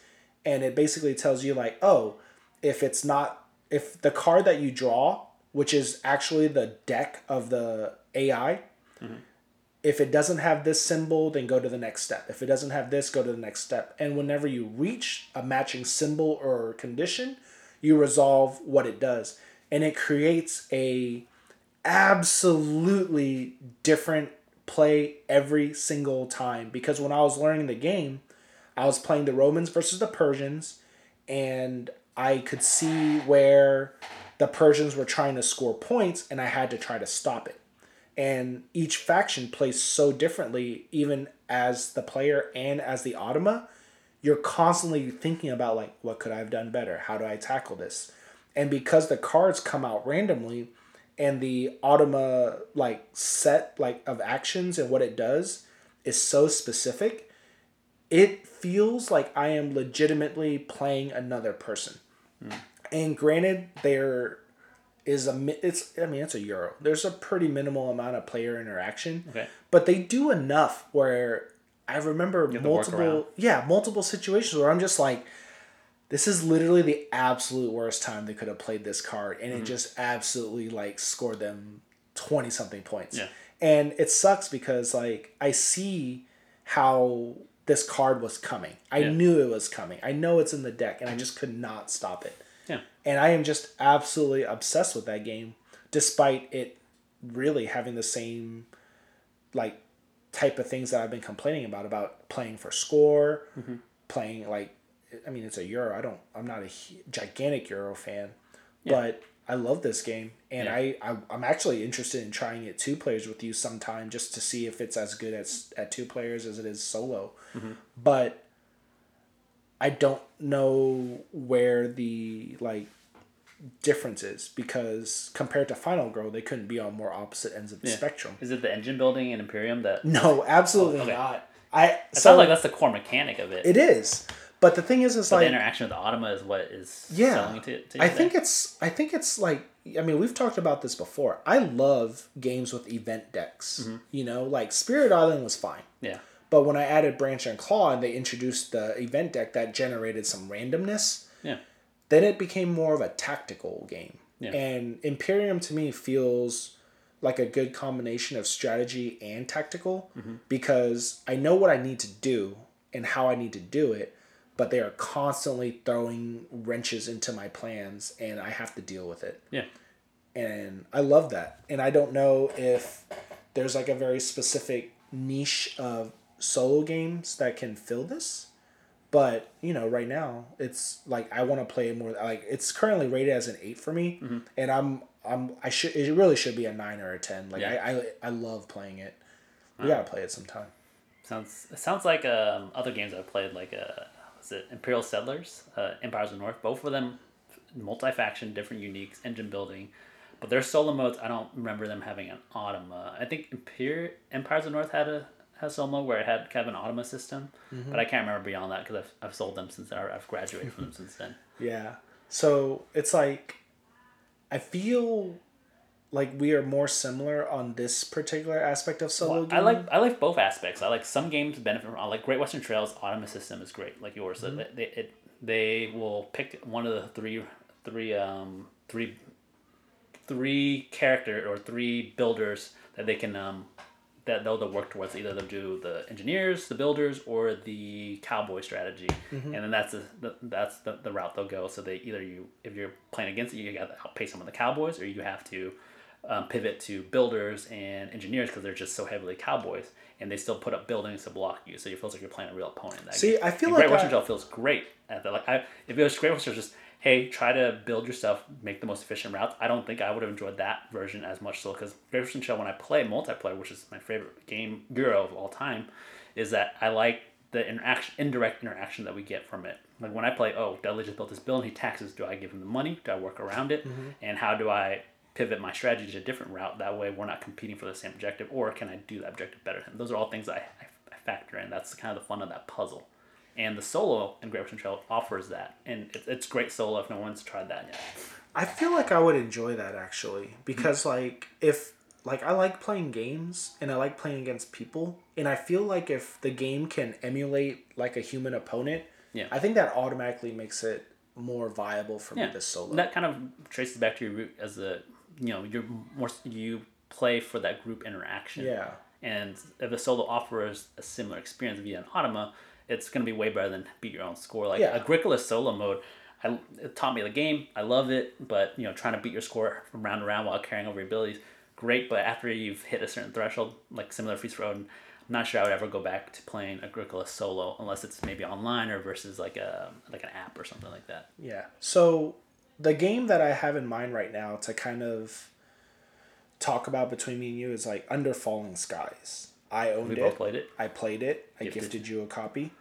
and it basically tells you like, oh, if it's not if the card that you draw, which is actually the deck of the AI, mm-hmm. If it doesn't have this symbol, then go to the next step. If it doesn't have this, go to the next step. And whenever you reach a matching symbol or condition, you resolve what it does. And it creates a absolutely different play every single time because when I was learning the game, I was playing the Romans versus the Persians and I could see where the Persians were trying to score points and I had to try to stop it. And each faction plays so differently, even as the player and as the automa. You're constantly thinking about, like, what could I have done better? How do I tackle this? And because the cards come out randomly and the automa, like, set like of actions and what it does is so specific, it feels like I am legitimately playing another person. Hmm. And granted, there is a it's I mean it's a euro. There's a pretty minimal amount of player interaction, Okay. but they do enough where I remember have to work multiple yeah multiple situations where I'm just like. This is literally the absolute worst time they could have played this card, and Mm-hmm. it just absolutely like scored them twenty something points. Yeah. And it sucks because like I see how this card was coming. I Yeah. knew it was coming. I know it's in the deck, and I just could not stop it. Yeah. And I am just absolutely obsessed with that game, despite it really having the same like type of things that I've been complaining about about playing for score, Mm-hmm. playing like I mean it's a Euro. I don't I'm not a gigantic Euro fan, but I love this game and Yeah. I, I I'm actually interested in trying it two players with you sometime just to see if it's as good as at two players as it is solo. Mm-hmm. But I don't know where the like difference is because compared to Final Girl, they couldn't be on more opposite ends of the Yeah. spectrum. Is it the engine building in Imperium that? No, absolutely Oh, okay. not. I It so sounds like that's the core mechanic of it. it is, but the thing is, is but like the interaction with the Automa is what is Yeah. selling to, to you I think it's I think it's like I mean we've talked about this before. I love games with event decks. Mm-hmm. You know, like Spirit Island was fine. Yeah. But when I added Branch and Claw and they introduced the event deck that generated some randomness, Yeah. Then it became more of a tactical game. Yeah. And Imperium to me feels like a good combination of strategy and tactical Mm-hmm. because I know what I need to do and how I need to do it, but they are constantly throwing wrenches into my plans and I have to deal with it. Yeah. And I love that. And I don't know if there's like a very specific niche of solo games that can fill this. But you know, right now it's like I want to play more. Like it's currently rated as an eight for me, Mm-hmm. and I'm I'm I should it really should be a nine or a ten. Like Yeah. I, I I love playing it. We gotta play it sometime. Sounds it sounds like um, other games I've played, like uh, was it Imperial Settlers, uh, Empires of the North. Both of them multi faction, different uniques, engine building, but their solo modes. I don't remember them having an automa. I think Imper- Empires of the North had a has solo where it had kind of an automa system, Mm-hmm. but I can't remember beyond that because I've, I've sold them since or I've graduated from them since then. Yeah. So it's like I feel like we are more similar on this particular aspect of solo I like I like both aspects. I like some games benefit from like Great Western Trails automa system is great, like yours. Mm-hmm. They, they it they will pick one of the three three um three three character or three builders that they can um that they'll, they'll work towards either they'll do the engineers the builders or the cowboy strategy Mm-hmm. and then that's the, the that's the, the route they'll go so they either you if you're playing against it you got to outpace some of the cowboys or you have to um, pivot to builders and engineers because they're just so heavily cowboys and they still put up buildings to block you so it feels like you're playing a real opponent that See, game. I feel And like Great Western Trail feels great at that. Like, I, if it was Great Western just hey, try to build yourself, make the most efficient routes. I don't think I would have enjoyed that version as much so because Western Trail, when I play multiplayer, which is my favorite game Euro of all time, is that I like the interaction, indirect interaction that we get from it. Like when I play, oh, Dudley just built this building, he taxes. Do I give him the money? Do I work around it? Mm-hmm. And how do I pivot my strategy to a different route? That way, we're not competing for the same objective, or can I do that objective better? And those are all things I, I, I factor in. That's kind of the fun of that puzzle. And the solo in Western Trail offers that, and it's, it's great solo if no one's tried that yet. I feel like I would enjoy that actually because like if like I like playing games and I like playing against people and I feel like if the game can emulate like a human opponent, Yeah. I think that automatically makes it more viable for Yeah, me to solo. that kind of traces back to your root as a you know you're more you play for that group interaction. yeah. And if a solo offers a similar experience via an Automa, it's going to be way better than beat your own score. Like Yeah. Agricola solo mode, I, it taught me the game. I love it, but you know, trying to beat your score from round to round while carrying over your abilities, great. But after you've hit a certain threshold, like similar Feast Road, I'm not sure I would ever go back to playing Agricola solo unless it's maybe online or versus like a like an app or something like that. Yeah. So the game that I have in mind right now to kind of talk about between me and you is like Under Falling Skies. I owned We it. both played it. I played it. I Gifted. gifted you a copy.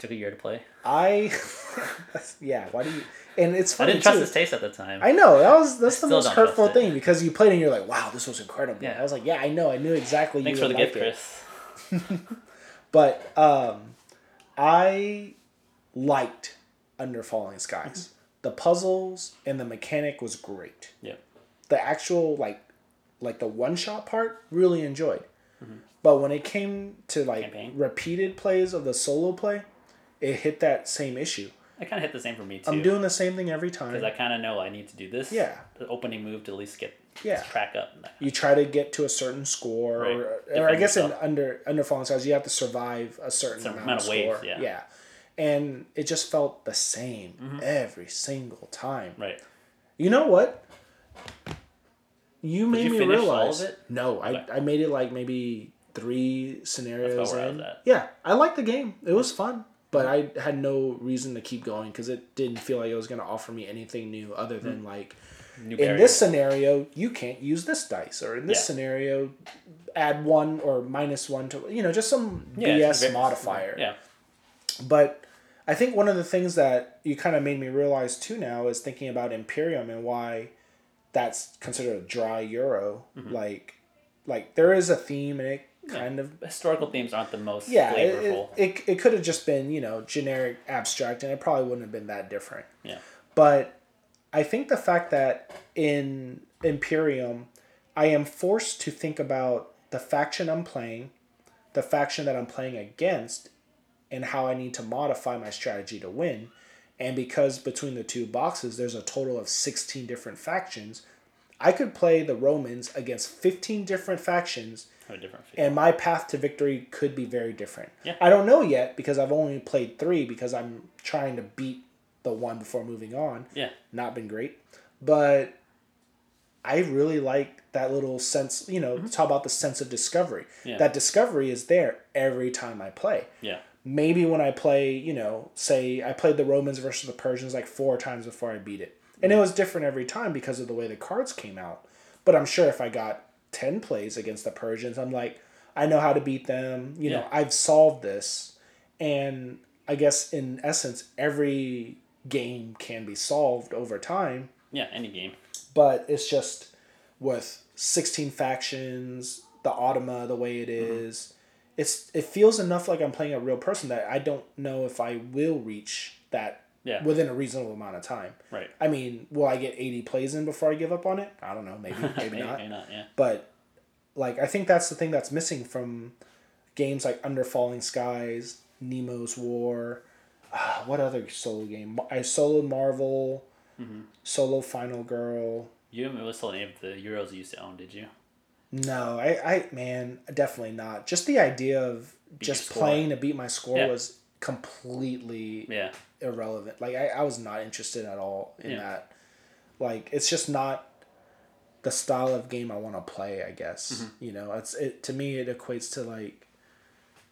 Took a year to play. I yeah, why do you and it's I funny didn't trust too. his taste at the time. I know that was that's the most hurtful thing because you played and you're like, wow, this was incredible. Yeah. I was like, yeah, I know, I knew exactly Thanks you for the would gift, like it. Chris. But um, I liked Under Falling Skies. The puzzles and the mechanic was great. Yeah. The actual like like the one shot part really enjoyed. But when it came to like Campaign? repeated plays of the solo play, it hit that same issue. It kind of hit the same for me too. I'm doing the same thing every time. because I kind of know I need to do this. Yeah. The opening move to at least get Yeah. track up. you try to get to a certain score, Right. or, or I guess in under under falling skies, you have to survive a certain, Certain amount, amount of waves, score. yeah. and it just felt the same mm-hmm. every single time. Right. You know what? You made you me realize. of it? No, I. I made it like maybe three scenarios in. Yeah, I liked the game. It was fun, but I had no reason to keep going because it didn't feel like it was going to offer me anything new other Mm-hmm. than like New in this scenario you can't use this dice or in this Yeah. scenario add one or minus one to you know just some Yeah, bs very- modifier Yeah. but i think one of the things that you kind of made me realize too now is thinking about imperium and why that's considered a dry euro Mm-hmm. like like there is a theme and it kind of Historical themes aren't the most yeah it, flavorful. it, it, it could have just been you know generic abstract and it probably wouldn't have been that different yeah. but I think the fact that in Imperium, I am forced to think about the faction I'm playing, the faction that I'm playing against, and how I need to modify my strategy to win. And because between the two boxes, there's a total of 16 different factions, I could play the Romans against 15 different factions Have a different feel. and my path to victory could be very different. Yeah. I don't know yet because I've only played three because I'm trying to beat the one before moving on. Yeah. Not been great, but I really like that little sense. You know, talk about the sense of discovery. Mm-hmm. Yeah. That discovery is there every time I play. Yeah. Maybe when I play, you know, say I played the Romans versus the Persians like four times before I beat it, and it was different every time because of the way the cards came out. But I'm sure if I got ten plays against the Persians, I'm like, I know how to beat them. You know, I've solved this, and I guess in essence, every game can be solved over time. Yeah. Any game. But it's just with sixteen factions, the Automa the way it is, Mm-hmm. It's it feels enough like I'm playing a real person that I don't know if I will reach that Yeah. within a reasonable amount of time. Right. I mean, will I get 80 plays in before I give up on it? I don't know, maybe, maybe Maybe, not. maybe not. Yeah. But like I think that's the thing that's missing from games like Under Falling Skies, Nemo's War. Uh, what other solo game? I soloed Marvel. Solo Final Girl. You haven't sold any of the Euros you used to own, did you? No, I, I man, definitely not. Just the idea of Beat just playing to beat my score Yeah. was completely Yeah. irrelevant. Like I, I was not interested at all in Yeah. that. Like it's just not the style of game I want to play. I guess Mm-hmm. you know it's it to me it equates to like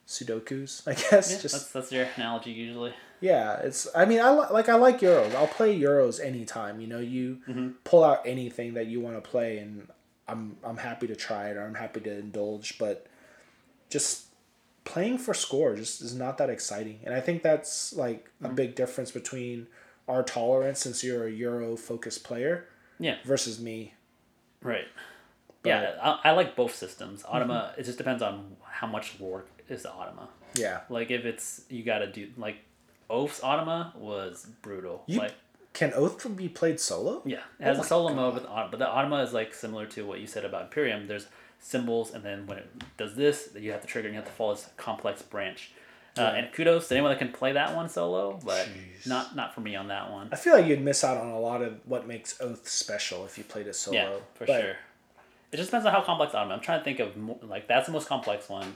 Sudokus. I guess Yeah, just that's that's your analogy usually. yeah. It's I mean I li- like I like Euros. I'll play Euros anytime. You know you Mm-hmm. pull out anything that you want to play and I'm I'm happy to try it or I'm happy to indulge. But just playing for score just is not that exciting. And I think that's like Mm-hmm. a big difference between our tolerance since you're a Euro focused player Yeah. versus me. Right. Yeah, I, I like both systems. Automa, it just depends on how much work is the Automa. Yeah. Like if it's you got to do like Oath's Automa was brutal. You- like Can Oath be played solo? yeah, it has Oh a solo God. mode with but the Automa is like similar to what you said about Imperium. There's symbols, and then when it does this, you have to trigger and you have to follow this complex branch. Uh, and kudos to anyone that can play that one solo, but Jeez. not not for me on that one. I feel like you'd miss out on a lot of what makes Oath special if you played it solo. Yeah, for But sure. It just depends on how complex Automa. I'm trying to think of more, like that's the most complex one.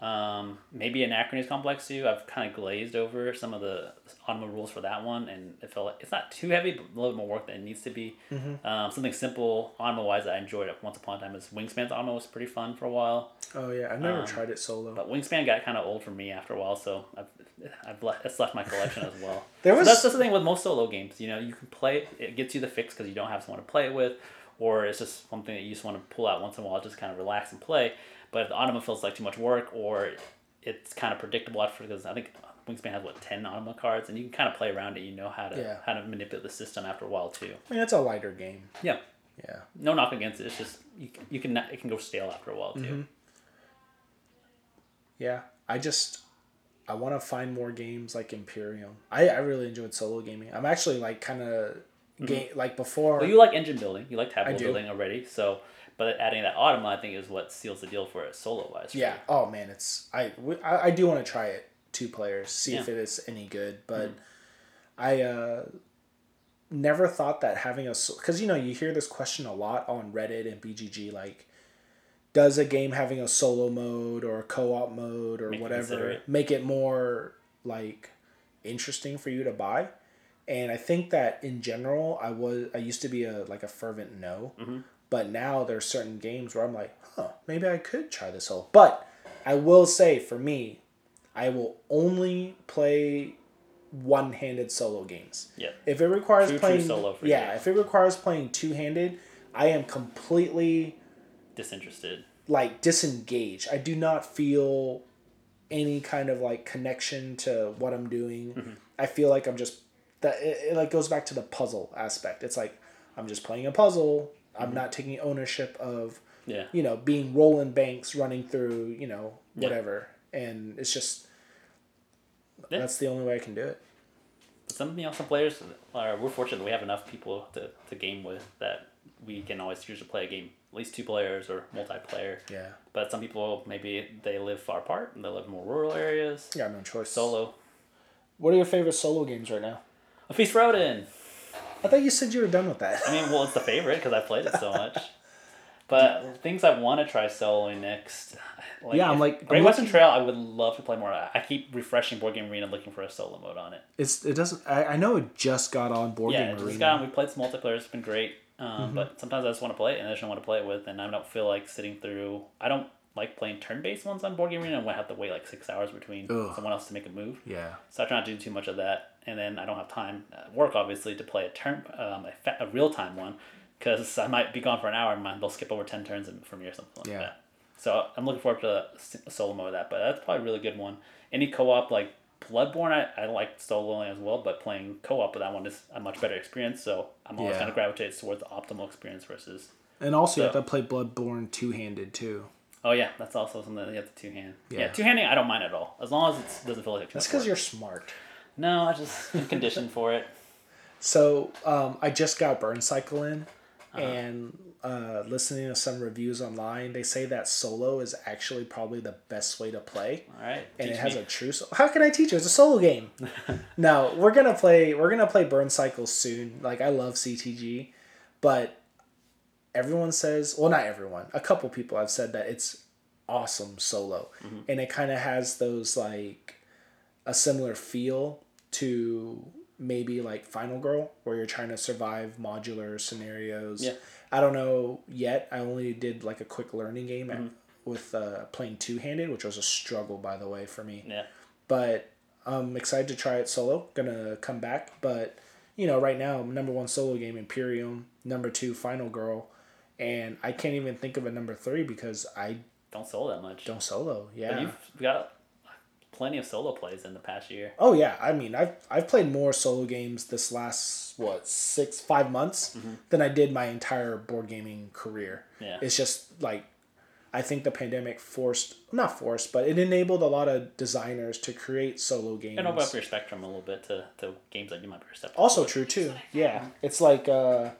Um, maybe Anachrony is complex too. I've kind of glazed over some of the Automa rules for that one, and it felt like it's not too heavy, but a little bit more work than it needs to be. Mm-hmm. Um, something simple Automa wise that I enjoyed it once upon a time is Wingspan's Automa was pretty fun for a while, Oh yeah, I've never Um, tried it solo. but Wingspan got kind of old for me after a while, so I've I've left it's left my collection as well. There So was- that's, that's the thing with most solo games. You know, you can play it gets you the fix because you don't have someone to play it with, or it's just something that you just want to pull out once in a while, just kind of relax and play. But if the Automa feels like too much work, or it's kind of predictable after because I think Wingspan has what ten Automa cards, and you can kind of play around it. You know how to Yeah. how to manipulate the system after a while too. I mean, it's a lighter game. Yeah, Yeah. no knock against it. It's just you, you can it can go stale after a while too. Mm-hmm. Yeah. I just I want to find more games like Imperium. I, I really enjoyed solo gaming. I'm actually like kind of game like before. Mm-hmm. Well, you like engine building. You like tableau building already. So, but adding that Automa, I think, is what seals the deal for it solo wise. yeah. Oh man, it's I I do want to try it two players, see if Yeah. Mm-hmm. it is any good. But I uh never thought that having a because you know you hear this question a lot on Reddit and BGG like. Does a game having a solo mode or a co-op mode or Make whatever it. make it more like interesting for you to buy? And I think that in general, I was I used to be a like a fervent no, but now there's certain games where I'm like, huh, maybe I could try this whole. But I will say for me, I will only play one-handed solo games. Yeah. If it requires True, true playing solo for yeah, you. if it requires playing two-handed, I am completely Disinterested. like disengaged. I do not feel any kind of like connection to what I'm doing. Mm-hmm. I feel like I'm just that it, it like goes back to the puzzle aspect. It's like I'm just playing a puzzle. Mm-hmm. I'm not taking ownership of Yeah. you know being Roland Banks running through you know Yeah. whatever, and it's just Yeah. that's the only way I can do it. But some you know some players are we're fortunate that we have enough people to, to game with that we can always choose to play a game at least two players or multiplayer. Yeah, But some people maybe they live far apart and they live in more rural areas. yeah, no choice. Solo. What are your favorite solo games right now? A Feast for Odin. I thought you said you were done with that. I mean, well, it's the favorite because I played it so much. But things I want to try soloing next. Like, Yeah, I'm like- Great I'm Western looking- Trail. I would love to play more. I keep refreshing Board Game Arena looking for a solo mode on it. It's it doesn't. I, I know it just got on board yeah, game it just arena. got. We played some multiplayer. It's been great. Um, Mm-hmm. But sometimes I just want to play it, and I just don't want to play it with, and I don't feel like sitting through. I don't like playing turn-based ones on Board Game Arena, and I have to wait like six hours between Ugh. someone else to make a move. yeah. So I try not to do too much of that, and then I don't have time at work, obviously, to play a turn, um, a, fa- a real time one, because I might be gone for an hour and they'll skip over ten turns in- for me or something like Yeah. that. So I'm looking forward to a s- a solo mode of that, but that's probably a really good one. Any co-op like Bloodborne, I, I like soloing as well, but playing co-op with that one is a much better experience. So I'm always Yeah. going to gravitate towards the optimal experience versus. And also, you have to play Bloodborne two handed too. Oh yeah, that's also something that you have to two hand. Yeah, Yeah. two handing I don't mind at all as long as it doesn't feel like too That's because you're smart. No, I just am conditioned for it. So um, I just got Burn Cycle in, and uh, listening to some reviews online, they say that solo is actually probably the best way to play. All right. And teach it has me. a true. So- How can I teach you? It's a solo game. no, we're gonna play. We're gonna play Burn Cycle soon. Like I love CTG, but everyone says. Well, not everyone. A couple people have said that it's awesome solo, and it kind of has those like a similar feel to maybe like Final Girl, where you're trying to survive modular scenarios. Yeah. I don't know yet. I only did like a quick learning game at, with uh, playing two handed, which was a struggle by the way for me. Yeah. But I'm excited to try it solo. Gonna come back, but you know, right now number one solo game Imperium, number two Final Girl, and I can't even think of a number three because I Don't solo that much. don't solo. But Yeah. you've got plenty of solo plays in the past year. Oh yeah, I mean, I've I've played more solo games this last what six five months than I did my entire board gaming career. Yeah. It's just like, I think the pandemic forced not forced, but it enabled a lot of designers to create solo games. And open up your spectrum a little bit to, to games that you might be receptive. also true too. Yeah, it's like uh,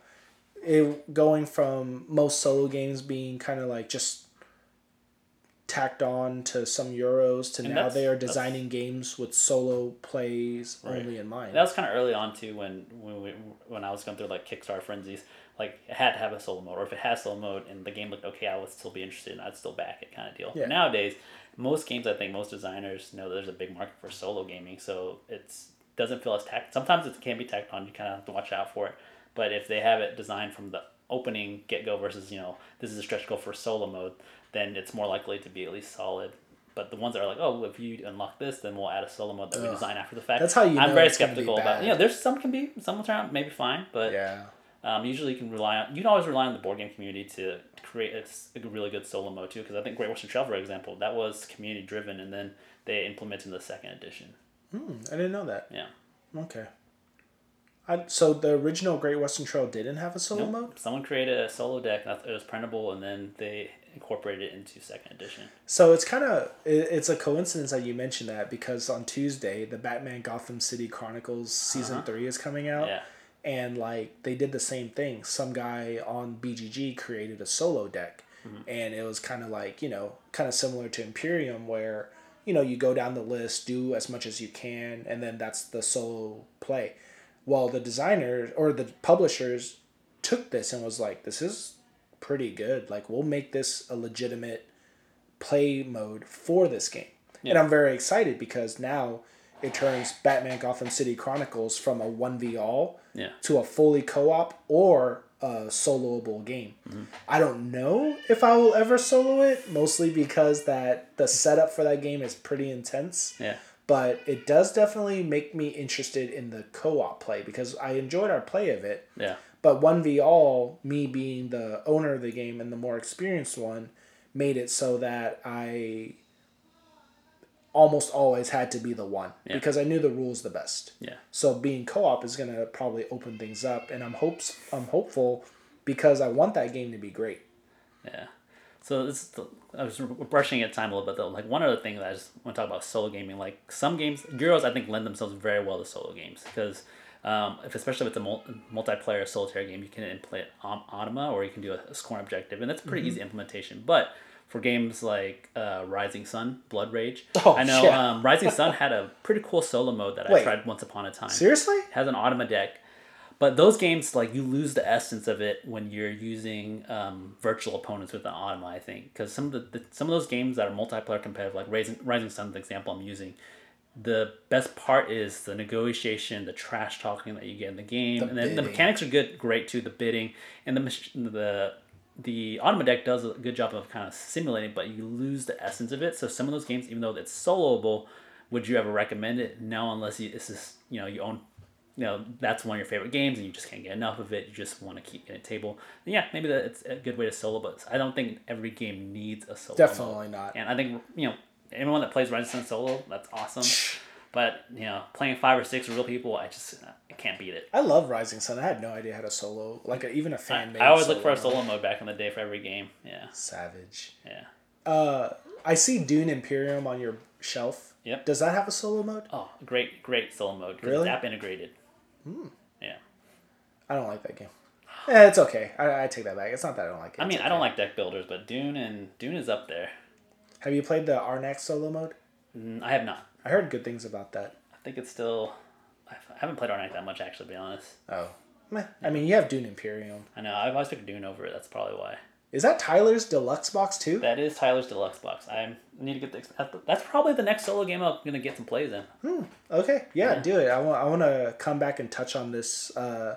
it going from most solo games being kind of like just tacked on to some euros to And now they are designing games with solo plays Right. only in mind. That was kind of early on too when when we, when I was going through like Kickstarter frenzies. Like it had to have a solo mode, or if it has solo mode and the game looked okay, I would still be interested and I'd still back it, kind of deal. Yeah. Nowadays, most games, I think most designers know there's a big market for solo gaming, so it's doesn't feel as tacked. Sometimes it can be tacked on. You kind of have to watch out for it. But if they have it designed from the opening get go versus you know this is a stretch goal for solo mode, then it's more likely to be at least solid. But the ones that are like, oh, if you unlock this, then we'll add a solo mode that we design after the fact. That's how you I'm very it's gonna be skeptical about. You know, there's some can be some will turn out maybe fine, but yeah. um, usually you can rely on you can always rely on the board game community to create a really good solo mode too. Because I think Great Western Trail, for example, that was community driven, and then they implemented in the second edition. Hmm, I didn't know that. Yeah, Okay. I, so the original Great Western Trail didn't have a solo Nope. mode. someone created a solo deck that it was printable, and then they incorporated it into second edition. So it's kind of it, it's a coincidence that you mentioned that because on Tuesday the Batman Gotham City Chronicles season Uh-huh. three is coming out, Yeah, and like they did the same thing. Some guy on BGG created a solo deck, Mm-hmm. and it was kind of like you know kind of similar to Imperium where you know you go down the list, do as much as you can, and then that's the solo play. Well, the designers or the publishers took this and was like, this is pretty good. Like we'll make this a legitimate play mode for this game. And I'm very excited because now it turns Batman Gotham City Chronicles from a 1v all yeah. to a fully co-op or a soloable game. Mm-hmm. I don't know if I will ever solo it, mostly because that the setup for that game is pretty intense. Yeah. But it does definitely make me interested in the co-op play because I enjoyed our play of it. Yeah. But 1v all, me being the owner of the game and the more experienced one, made it so that I almost always had to be the one Yeah. because I knew the rules the best. Yeah. So being co-op is going to probably open things up and I'm hopes I'm hopeful because I want that game to be great. Yeah. So this is the, I was brushing at time a little bit though. Like one other thing that I just want to talk about solo gaming. Like some games, Euros I think lend themselves very well to solo games because um, if especially if it's a mul- multiplayer solitaire game, you can implement on Anima or you can do a, a scoring objective, and that's pretty easy implementation. But for games like uh, Rising Sun, Blood Rage, Oh, I know yeah. um, Rising Sun had a pretty cool solo mode that I tried once upon a time Seriously? has an Automa deck. But those games, like you lose the essence of it when you're using um, virtual opponents with the Automa. I think because some of the, the some of those games that are multiplayer competitive, like Rising Rising Sun, the example I'm using, the best part is the negotiation, the trash talking that you get in the game, The and then the mechanics are good, great too. The bidding and the the the Automa deck does a good job of kind of simulating, but you lose the essence of it. So some of those games, even though it's soloable, would you ever recommend it? No, unless you this is you know you own you know that's one of your favorite games and you just can't get enough of it. You just want to keep getting a table. And yeah, maybe that's a good way to solo, but I don't think every game needs a solo. mode. Definitely not. And I think you know anyone that plays Rising Sun solo, that's awesome. But you know, playing five or six real people, I just I can't beat it. I love Rising Sun. I had no idea how to solo, like a, even a fan made I always look for a mode. solo mode back in the day for every game. Yeah, Savage. yeah. Uh, I see Dune Imperium on your shelf. Yep. Does that have a solo mode? Oh, great, great solo mode. Really? It's app integrated. Hmm. Yeah. I don't like that game. Eh, it's okay. I, I take that back. It's not that I don't like it. I mean, It's I don't like deck builders, but Dune and Dune is up there. Have you played the Arnak solo mode? Mm, I have not. I heard good things about that. I think it's still. I haven't played Arnak that much actually, to be honest. Oh. Meh. I mean, you have Dune Imperium. I know I've always picked Dune over it. That's probably why. Is that Tyler's deluxe box too? That is Tyler's deluxe box. I need to get the. That's probably the next solo game I'm gonna get some plays in. Hmm. Okay, yeah, Yeah. do it. I want I want to come back and touch on this uh,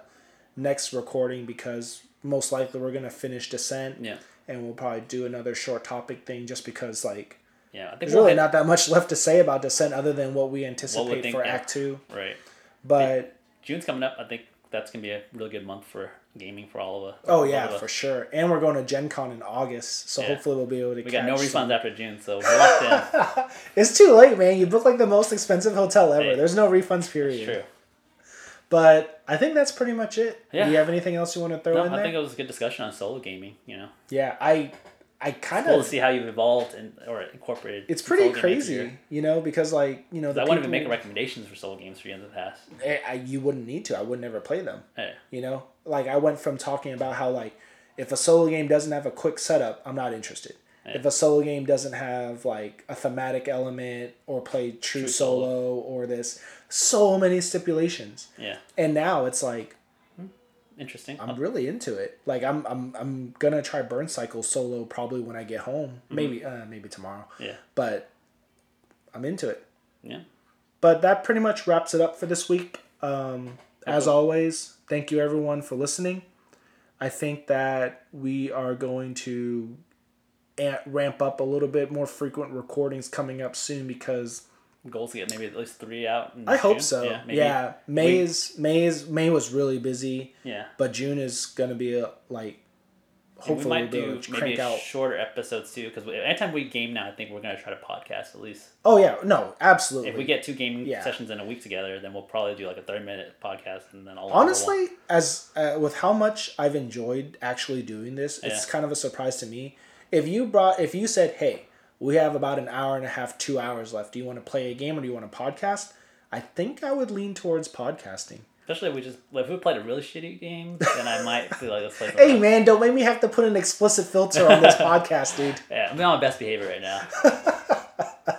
next recording because most likely we're gonna finish Descent. Yeah. And we'll probably do another short topic thing just because like Yeah, I think there's we'll really hit- not that much left to say about Descent other than what we anticipate think, for yeah. Act Two. right. But June's coming up. I think that's gonna be a really good month for gaming for all of us. oh yeah, of for sure. And we're going to Gen Con in August, so Yeah. hopefully we'll be able to. We got no refunds some- after June, so we're locked in. It's too late, man. You booked like the most expensive hotel ever. Hey. There's no refunds period. True. But I think that's pretty much it. Yeah. Do you have anything else you want to throw No, in I there? think it was a good discussion on solo gaming. You know, yeah, I I kind of cool to see how you've evolved and or incorporated. it's pretty solo gaming into crazy, you know, because like you know I the wouldn't even make recommendations for solo games for you in the past. Eh, I, you wouldn't need to. I would never play them. Hey, You know, like I went from talking about how like if a solo game doesn't have a quick setup, I'm not interested. Yeah. If a solo game doesn't have like a thematic element or play true, True solo, solo. or this, so many stipulations. yeah, And now it's like interesting. I'm really into it. Like I'm I'm I'm gonna try Burn Cycle solo probably when I get home. Mm-hmm. Maybe uh, maybe tomorrow. yeah, But I'm into it. yeah. But that pretty much wraps it up for this week. Um, as Okay. always, thank you everyone for listening. I think that we are going to ramp up a little bit more frequent recordings coming up soon because Goals to get maybe at least three out. I hope so. Yeah, Yeah, May we- is May is May was really busy, yeah. but June is gonna be a, like hopefully we we'll might do maybe out. shorter episodes too, because anytime we game now, I think we're gonna try to podcast at least. Oh yeah, no, absolutely. If we get two gaming Yeah. sessions in a week together, then we'll probably do like a thirty minute podcast, and then all honestly as uh, with how much i've enjoyed actually doing this it's Yeah. kind of a surprise to me if you brought if you said hey we have about an hour and a half two hours left do you want to play a game or do you want to podcast i think i would lean towards podcasting especially if we just if we played a really shitty game, then I might feel like let's play. hey else. man don't make me have to put an explicit filter on this podcast dude Yeah, I'm on my best behavior right now.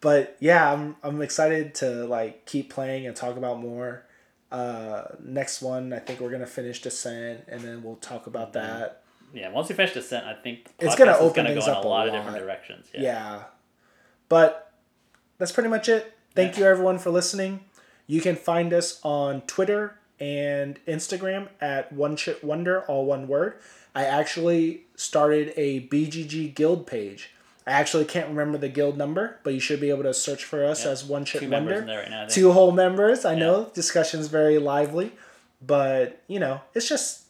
but yeah i'm, I'm excited to like keep playing and talk about more uh next one i think we're gonna finish descent and then we'll talk about that Yeah, once we finish Descent, I think It's gonna is open gonna things go up a a lot of different directions. Yeah. Yeah. But that's pretty much it. Thank you everyone for listening. You can find us on Twitter and Instagram at One Chit Wonder, all one word. I actually started a BGG guild page. I actually can't remember the guild number, but you should be able to search for us Yeah. as One Two members Wonder. in there right now. Two whole members. I know discussion's very lively, but you know it's just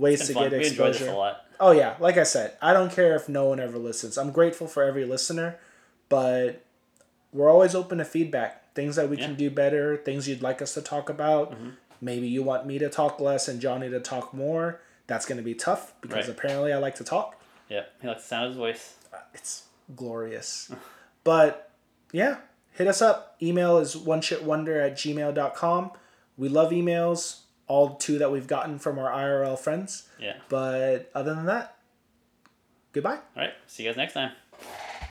ways to been get fun. We exposure. a lot. Oh yeah, like I said, I don't care if no one ever listens. I'm grateful for every listener, but we're always open to feedback. Things that we can do better, things you'd like us to talk about. Mm-hmm. Maybe you want me to talk less and Johnny to talk more. That's going to be tough because Right. apparently I like to talk. Yeah, he likes the sound of his voice. It's glorious. but yeah, hit us up. Email is onechitwonder at gmail.com. We love emails, all two that we've gotten from our IRL friends. Yeah. But other than that, goodbye. All right. See you guys next time.